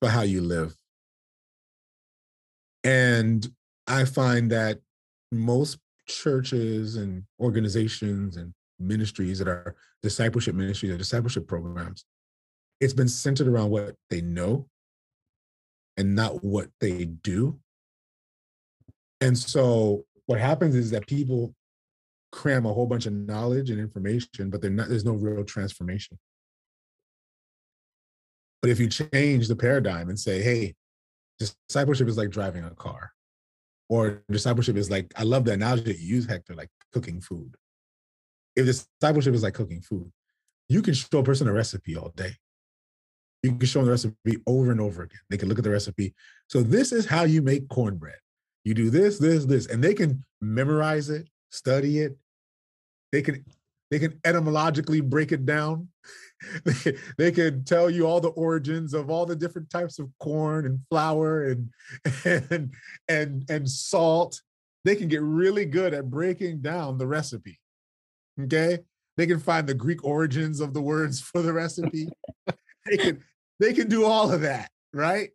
but how you live. And I find that most churches and organizations and ministries that are discipleship ministries or discipleship programs it's been centered around what they know and not what they do. And so what happens is that people cram a whole bunch of knowledge and information, but not, there's no real transformation. But if you change the paradigm and say, hey, discipleship is like driving a car, or discipleship is like, I love the analogy that you use, Hector, like cooking food. If discipleship is like cooking food, you can show a person a recipe all day. You can show them the recipe over and over again. They can look at the recipe. So this is how you make cornbread. You do this, this, this, and they can memorize it, study it. They can they can etymologically break it down. they, can tell you all the origins of all the different types of corn and flour and and and and salt. They can get really good at breaking down the recipe. Okay? They can find the Greek origins of the words for the recipe. they can they can do all of that, right?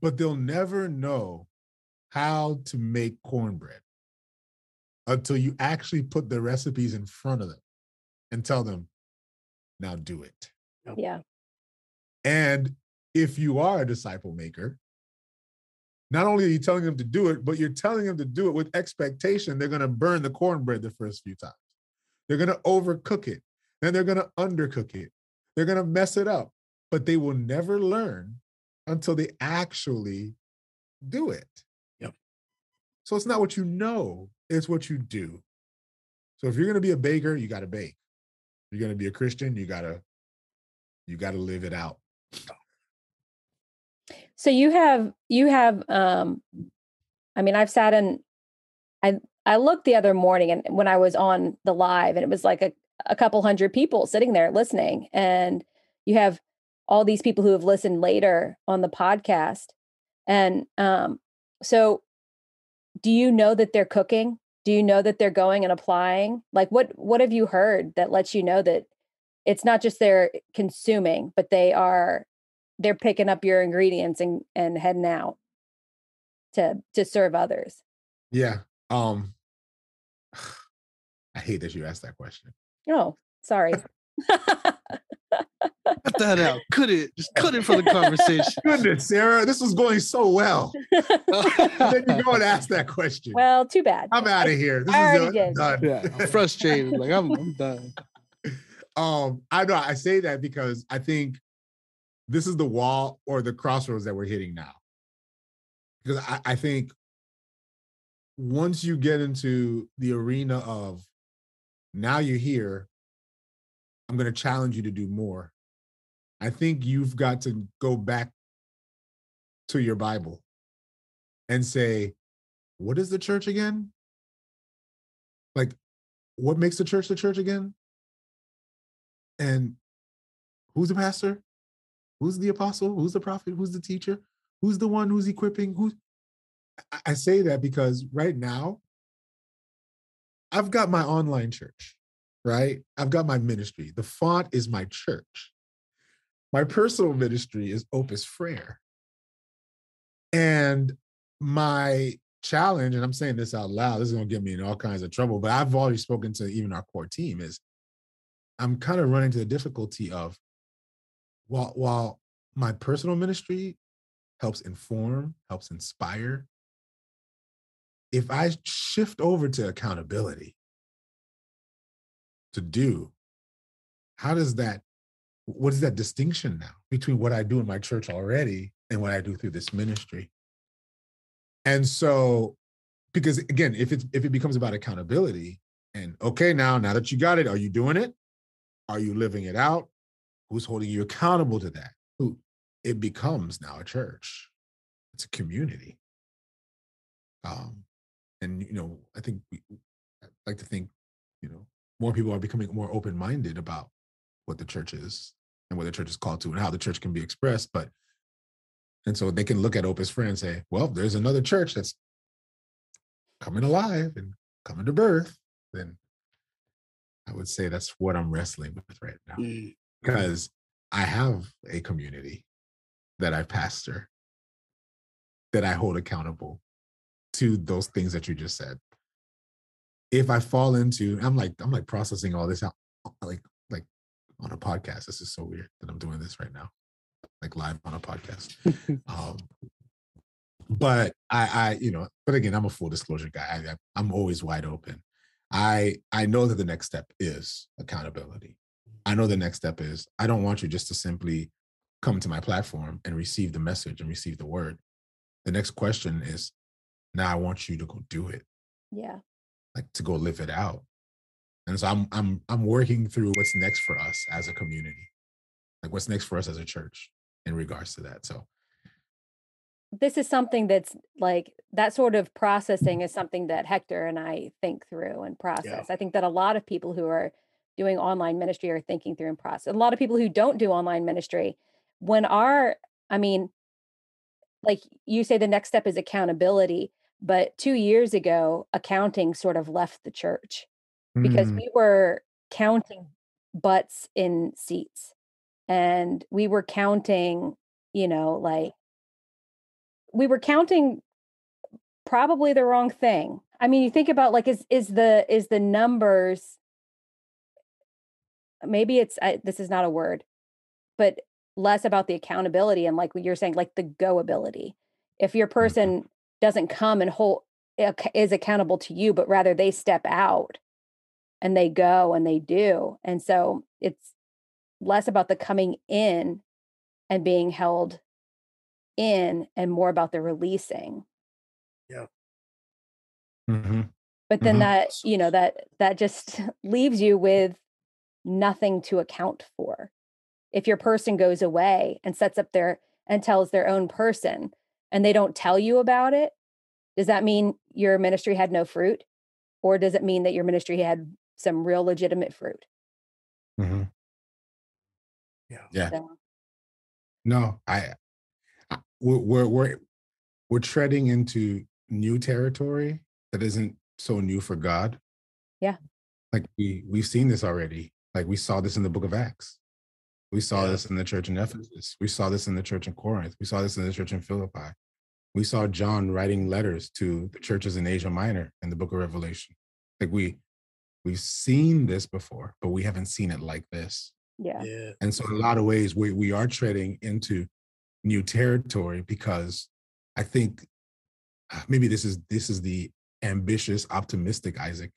But they'll never know how to make cornbread until you actually put the recipes in front of them and tell them, now do it. Yeah. And if you are a disciple maker, not only are you telling them to do it, but you're telling them to do it with expectation they're going to burn the cornbread the first few times. They're going to overcook it. Then they're going to undercook it. They're going to mess it up, but they will never learn until they actually do it. Yep. So it's not what you know, it's what you do. So if you're going to be a baker, you got to bake. You're going to be a Christian, you got to you got to live it out. So you have you have um I mean I've sat in I I looked the other morning and when I was on the live and it was like a, a couple hundred people sitting there listening and you have all these people who have listened later on the podcast and um so do you know that they're cooking do you know that they're going and applying? Like what what have you heard that lets you know that it's not just they're consuming but they are they're picking up your ingredients and and heading out to to serve others? Yeah um i hate that you asked that question. Oh sorry Cut that out. Cut it. Just cut it from the conversation. Goodness, Sarah, this was going so well. then you go and ask that question. well too bad I'm out of here. This I is already did. done. yeah, I'm frustrated. Like I'm, I'm done. um, I know I say that because I think this is the wall or the crossroads that we're hitting now. Because I, I think once you get into the arena of now you're here, I'm going to challenge you to do more. I think you've got to go back to your Bible and say, what is the church again? Like, what makes the church the church again? And who's the pastor? Who's the apostle? Who's the prophet? Who's the teacher? Who's the one who's equipping? Who's I- I say that because right now, I've got my online church, right? I've got my ministry. The font is my church. My personal ministry is Opus Frere. And my challenge, and I'm saying this out loud, this is going to get me in all kinds of trouble, but I've already spoken to even our core team, is I'm kind of running into the difficulty of while, while my personal ministry helps inform, helps inspire, if I shift over to accountability to do, how does that, what is that distinction now between what I do in my church already and what I do through this ministry? And so, because again, if it if it becomes about accountability and okay, now now that you got it, are you doing it? Are you living it out? Who's holding you accountable to that? Who it becomes now a church. It's a community. Um, and you know, I think we I like to think, you know, more people are becoming more open-minded about what the church is and what the church is called to and how the church can be expressed. But and so they can look at Opus Frere and say, well, there's another church that's coming alive and coming to birth. Then I would say that's what I'm wrestling with right now Mm, because I have a community that I pastor that I hold accountable to those things that you just said. If I fall into, I'm like, I'm like processing all this out, like, like on a podcast. This is so weird that I'm doing this right now, like live on a podcast. um, but I, I, you know, but again, I'm a full disclosure guy. I, I'm always wide open. I, I know that the next step is accountability. I know the next step is I don't want you just to simply come to my platform and receive the message and receive the word. The next question is now I want you to go do it. Yeah. Like to go live it out. And so I'm I'm I'm working through what's next for us as a community. Like what's next for us as a church in regards to that. So this is something that's like that sort of processing is something that Hector and I think through and process. Yeah. I think that a lot of people who are doing online ministry are thinking through and process. A lot of people who don't do online ministry, when our, I mean, like you say, the next step is accountability. But two years ago, accounting sort of left the church because mm. we were counting butts in seats and we were counting, you know, like we were counting probably the wrong thing. I mean, you think about like is is the is the numbers maybe it's I, this is not a word, but less about the accountability and like what you're saying like the go ability. If your mm-hmm. person doesn't come and hold is accountable to you, but rather they step out and they go and they do. And so it's less about the coming in and being held in and more about the releasing. Yeah. Mm-hmm. But then mm-hmm. that, you know, that that just leaves you with nothing to account for. If your person goes away and sets up their and tells their own person and they don't tell you about it, does that mean your ministry had no fruit? Or does it mean that your ministry had some real legitimate fruit? Mm-hmm. Yeah. Yeah. So. No, I we're we're we're treading into new territory that isn't so new for God. Yeah. Like we we've seen this already. Like we saw this in the book of Acts. We saw yeah. this in the church in Ephesus. We saw this in the church in Corinth. We saw this in the church in Philippi. We saw John writing letters to the churches in Asia Minor in the book of Revelation. Like we we've seen this before, but we haven't seen it like this. Yeah. yeah. And so in a lot of ways we we are treading into new territory because I think uh, maybe this is this is the ambitious, optimistic Isaac.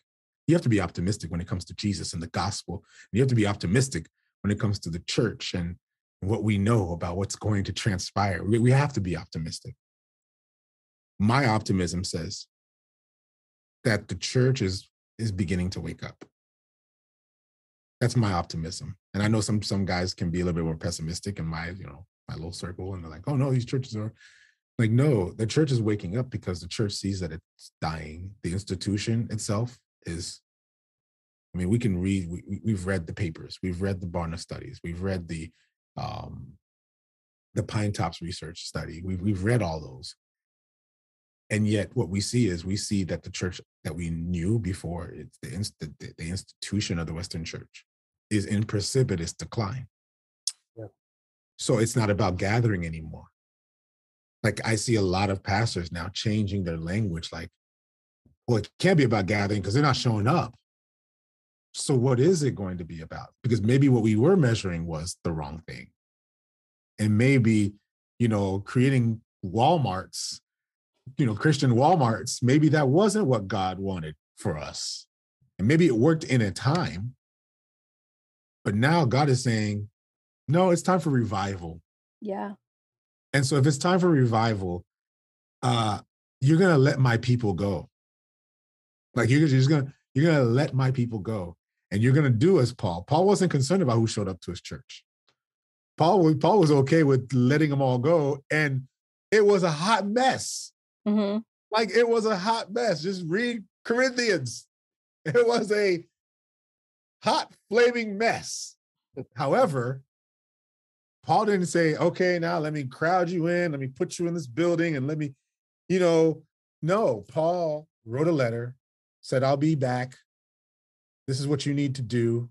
You have to be optimistic when it comes to Jesus and the gospel. You have to be optimistic when it comes to the church and what we know about what's going to transpire. We, have to be optimistic. My optimism says that the church is is beginning to wake up. That's my optimism. And I know some some guys can be a little bit more pessimistic in my, you know, my little circle and they're like, oh no, these churches are like, no, the church is waking up because the church sees that it's dying. The institution itself is, I mean, we can read, we, we've read the papers, we've read the Barna studies, we've read the, um, the Pinetops research study. We've, we've read all those. And yet what we see is we see that the church that we knew before, it's the, the, the institution of the Western church is in precipitous decline. Yeah. So it's not about gathering anymore. Like I see a lot of pastors now changing their language, like, well, it can't be about gathering because they're not showing up. So what is it going to be about? Because maybe what we were measuring was the wrong thing. And maybe, you know, creating Walmarts, you know, Christian Walmarts, maybe that wasn't what God wanted for us. And maybe it worked in a time. But now God is saying, no, it's time for revival. Yeah. And so if it's time for revival, uh, you're gonna let my people go. Like you're just gonna you're gonna let my people go, and you're gonna do as Paul. Paul wasn't concerned about who showed up to his church. Paul Paul was okay with letting them all go, and it was a hot mess. Mm-hmm. Like it was a hot mess. Just read Corinthians. It was a hot flaming mess. However, Paul didn't say, okay, now let me crowd you in, let me put you in this building and let me, you know, no, Paul wrote a letter, said, I'll be back. This is what you need to do.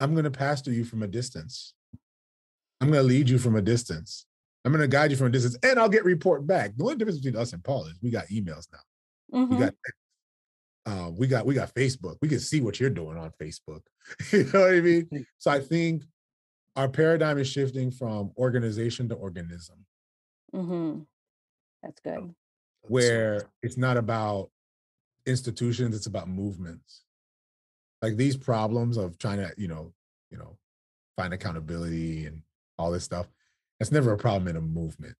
I'm going to pastor you from a distance. I'm going to lead you from a distance. I'm going to guide you from a distance and I'll get report back. The only difference between us and Paul is we got emails now. Mm-hmm. We got uh, we got we got Facebook. We can see what you're doing on Facebook. you know what I mean? So I think our paradigm is shifting from organization to organism. Mm-hmm. That's good. where it's not about institutions, it's about movements. Like these problems of trying to, you know, you know, find accountability and all this stuff. That's never a problem in a movement.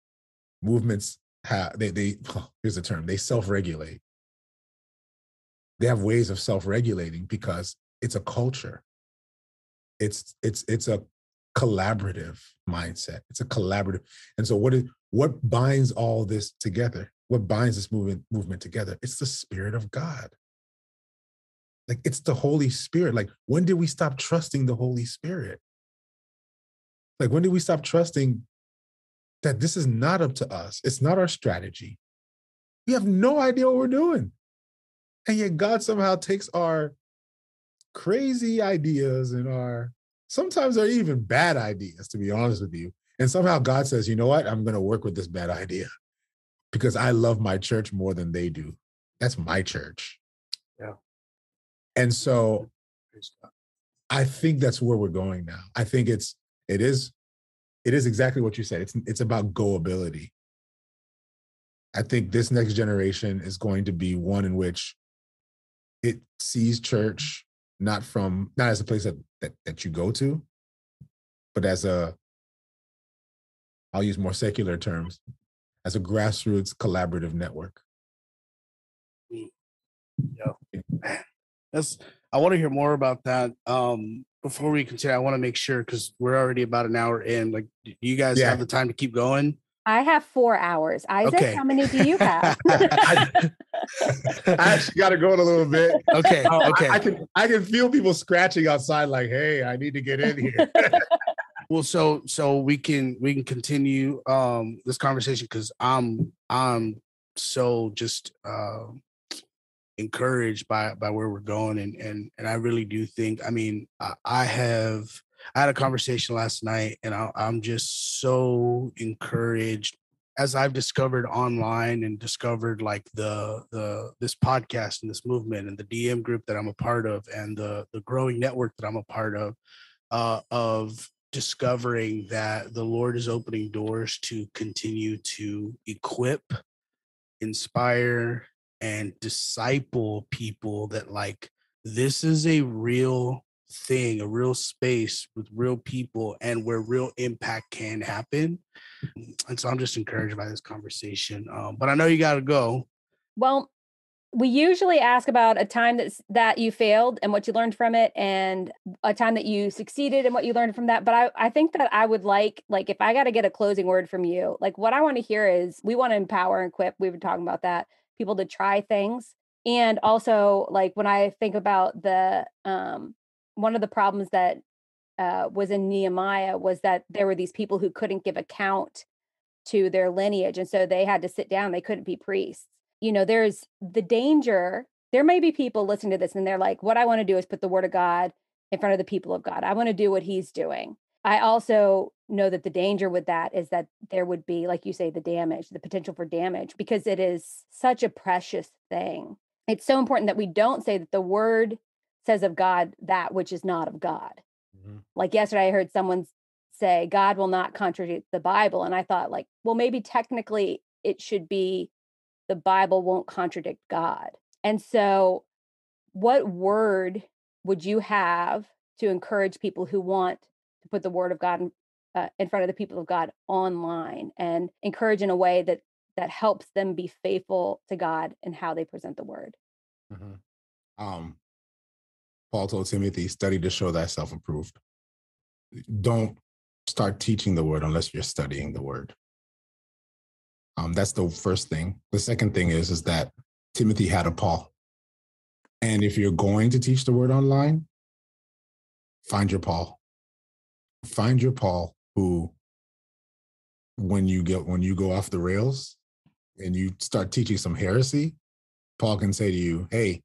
Movements have they they here's the term, they self-regulate. They have ways of self-regulating because it's a culture. It's it's it's a collaborative mindset. It's a collaborative. And so what is what binds all this together? What binds this movement movement together? It's the spirit of God. Like it's the Holy Spirit. Like when did we stop trusting the Holy Spirit? Like when did we stop trusting that this is not up to us? It's not our strategy. We have no idea what we're doing. And yet God somehow takes our crazy ideas and our sometimes they're even bad ideas, to be honest with you. And somehow God says, you know what? I'm going to work with this bad idea because I love my church more than they do. That's my church. And so I think that's where we're going now. I think it's it is it is exactly what you said. It's it's about goability. I think this next generation is going to be one in which it sees church not from not as a place that that, that you go to, but as a I'll use more secular terms, as a grassroots collaborative network. Mm. Yeah. That's I want to hear more about that. Um before we continue, I want to make sure because we're already about an hour in. Like, do you guys Yeah. have the time to keep going? I have four hours. Isaac, Okay. how many do you have? I, I actually got to go in a little bit. Okay, Oh, I- okay. I, can I can feel people scratching outside, like, "Hey, I need to get in here." well, so so we can we can continue um this conversation because I'm I'm so just uh, encouraged by by where we're going and and and I really do think I mean I, have I had a conversation last night and I, I'm just so encouraged as I've discovered online and discovered like the the this podcast and this movement and the DM group that I'm a part of and the the growing network that I'm a part of uh, of discovering that the Lord is opening doors to continue to equip, inspire, and disciple people that like this is a real thing, a real space with real people and where real impact can happen. And so I'm just encouraged by this conversation. Um, but I know you got to go. Well, we usually ask about a time that's that you failed and what you learned from it and a time that you succeeded and what you learned from that but i, I think that i would like like if i got to get a closing word from you like what i want to hear is we want to empower and equip we've been talking about that people to try things and also like when i think about the um one of the problems that uh, was in nehemiah was that there were these people who couldn't give account to their lineage and so they had to sit down they couldn't be priests. You know there's the danger there may be people listening to this and they're like what i want to do is put the word of god in front of the people of god. I want to do what he's doing i also know that the danger with that is that there would be like you say the damage the potential for damage because it is such a precious thing. It's so important that we don't say that the word says of god that which is not of god. Mm-hmm. Like yesterday i heard someone say god will not contradict the bible and i thought like well maybe technically it should be the bible won't contradict god. And so what word would you have to encourage people who want to put the word of god in, uh, in front of the people of god online and encourage in a way that that helps them be faithful to god and how they present the word Mhm. Um, Paul told Timothy, study to show thyself approved. Don't start teaching the word unless you're studying the word. Um, that's the first thing. The second thing is, is that Timothy had a Paul. And if you're going to teach the word online, find your Paul. Find your Paul who, when you get when you go off the rails and you start teaching some heresy, Paul can say to you, hey,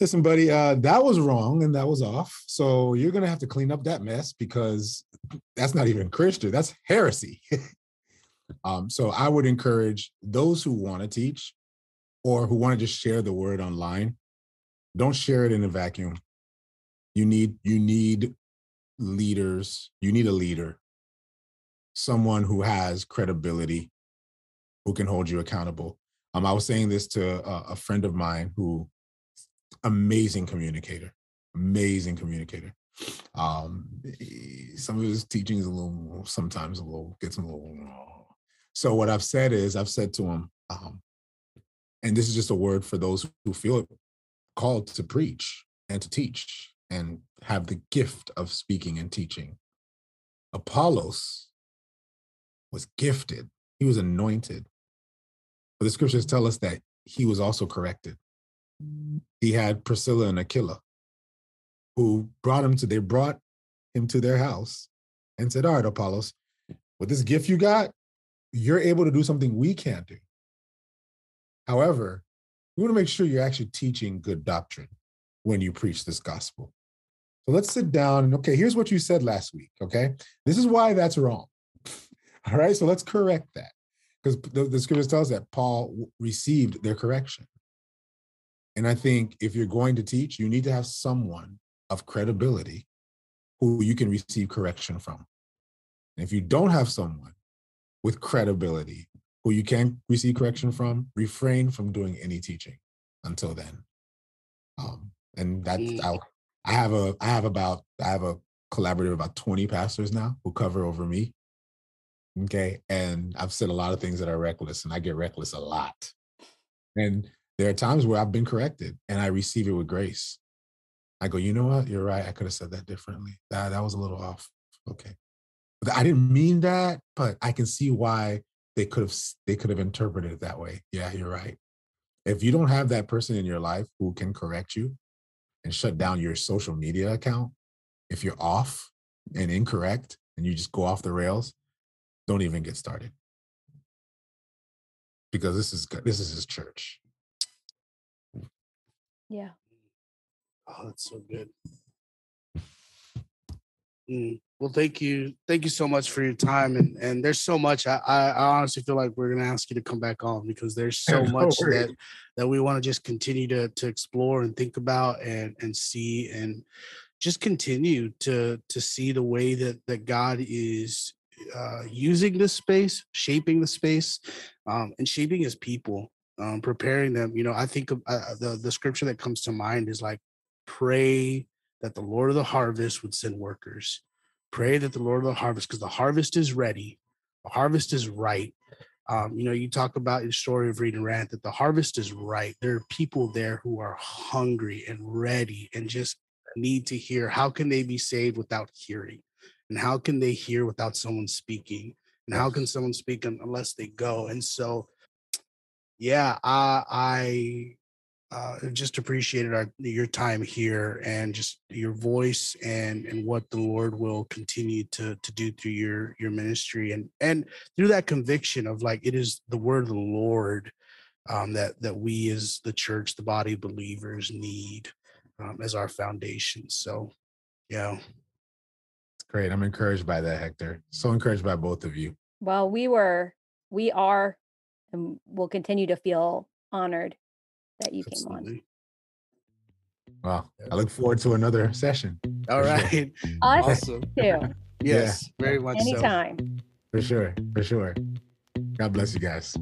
listen, buddy, uh, that was wrong and that was off. So you're to have to clean up that mess because that's not even Christian. That's heresy. um, so I would encourage those who want to teach or who want to just share the word online, don't share it in a vacuum. You need, you need leaders. You need a leader, someone who has credibility, who can hold you accountable. Um, I was saying this to a, a friend of mine who amazing communicator, amazing communicator. Um, some of his teaching is a little, sometimes a little, gets a little. So what I've said is, I've said to him, um, and this is just a word for those who feel called to preach and to teach and have the gift of speaking and teaching. Apollos was gifted, he was anointed. But the scriptures tell us that he was also corrected. He had Priscilla and Aquila who brought him to, they brought him to their house and said, All right, Apollos, with this gift you got, you're able to do something we can't do. However, we want to make sure you're actually teaching good doctrine when you preach this gospel. So let's sit down and okay, here's what you said last week. Okay. This is why that's wrong. All right. So let's correct that. Because the, the scripture tells that Paul received their correction. And I think if you're going to teach, you need to have someone of credibility who you can receive correction from. And if you don't have someone with credibility who you can receive correction from, refrain from doing any teaching until then. Um, and that's mm. I have a I have about I have a collaborative of about 20 pastors now who cover over me. Okay. And I've said a lot of things that are reckless, and I get reckless a lot. And there are times where I've been corrected and I receive it with grace. I go, you know what? You're right. I could have said that differently. That that was a little off. Okay. But I didn't mean that, but I can see why they could have they could have interpreted it that way. Yeah, you're right. If you don't have that person in your life who can correct you and shut down your social media account, if you're off and incorrect and you just go off the rails, don't even get started. Because this is this is his church. Yeah. Oh, that's so good. Mm. Well, thank you, thank you so much for your time, and and there's so much. I I, honestly feel like we're gonna ask you to come back on because there's so no much that that we want to just continue to to explore and think about and and see and just continue to to see the way that that God is uh, using this space, shaping the space, um, and shaping His people, um, preparing them. You know, I think uh, the the scripture that comes to mind is like, pray that the Lord of the harvest would send workers. Pray that the Lord of the harvest, because the harvest is ready, the harvest is right. Um, you know, you talk about your story of Reed and Rant that the harvest is right. There are people there who are hungry and ready and just need to hear how can they be saved without hearing? And how can they hear without someone speaking? And how can someone speak unless they go? And so, yeah, I, I uh, just appreciated our your time here and just your voice and and what the Lord will continue to to do through your your ministry and and through that conviction of like it is the word of the Lord um, that that we as the church, the body of believers, need um, as our foundation. So, yeah, it's great. I'm encouraged by that, Hector. So encouraged by both of you. Well, we were, we are, and will continue to feel honored that you Absolutely. came on. Well, I look forward to another session. All right. Sure. Awesome. Too. Yes, yeah. very much so. Anytime. So. For sure. For sure. God bless you guys.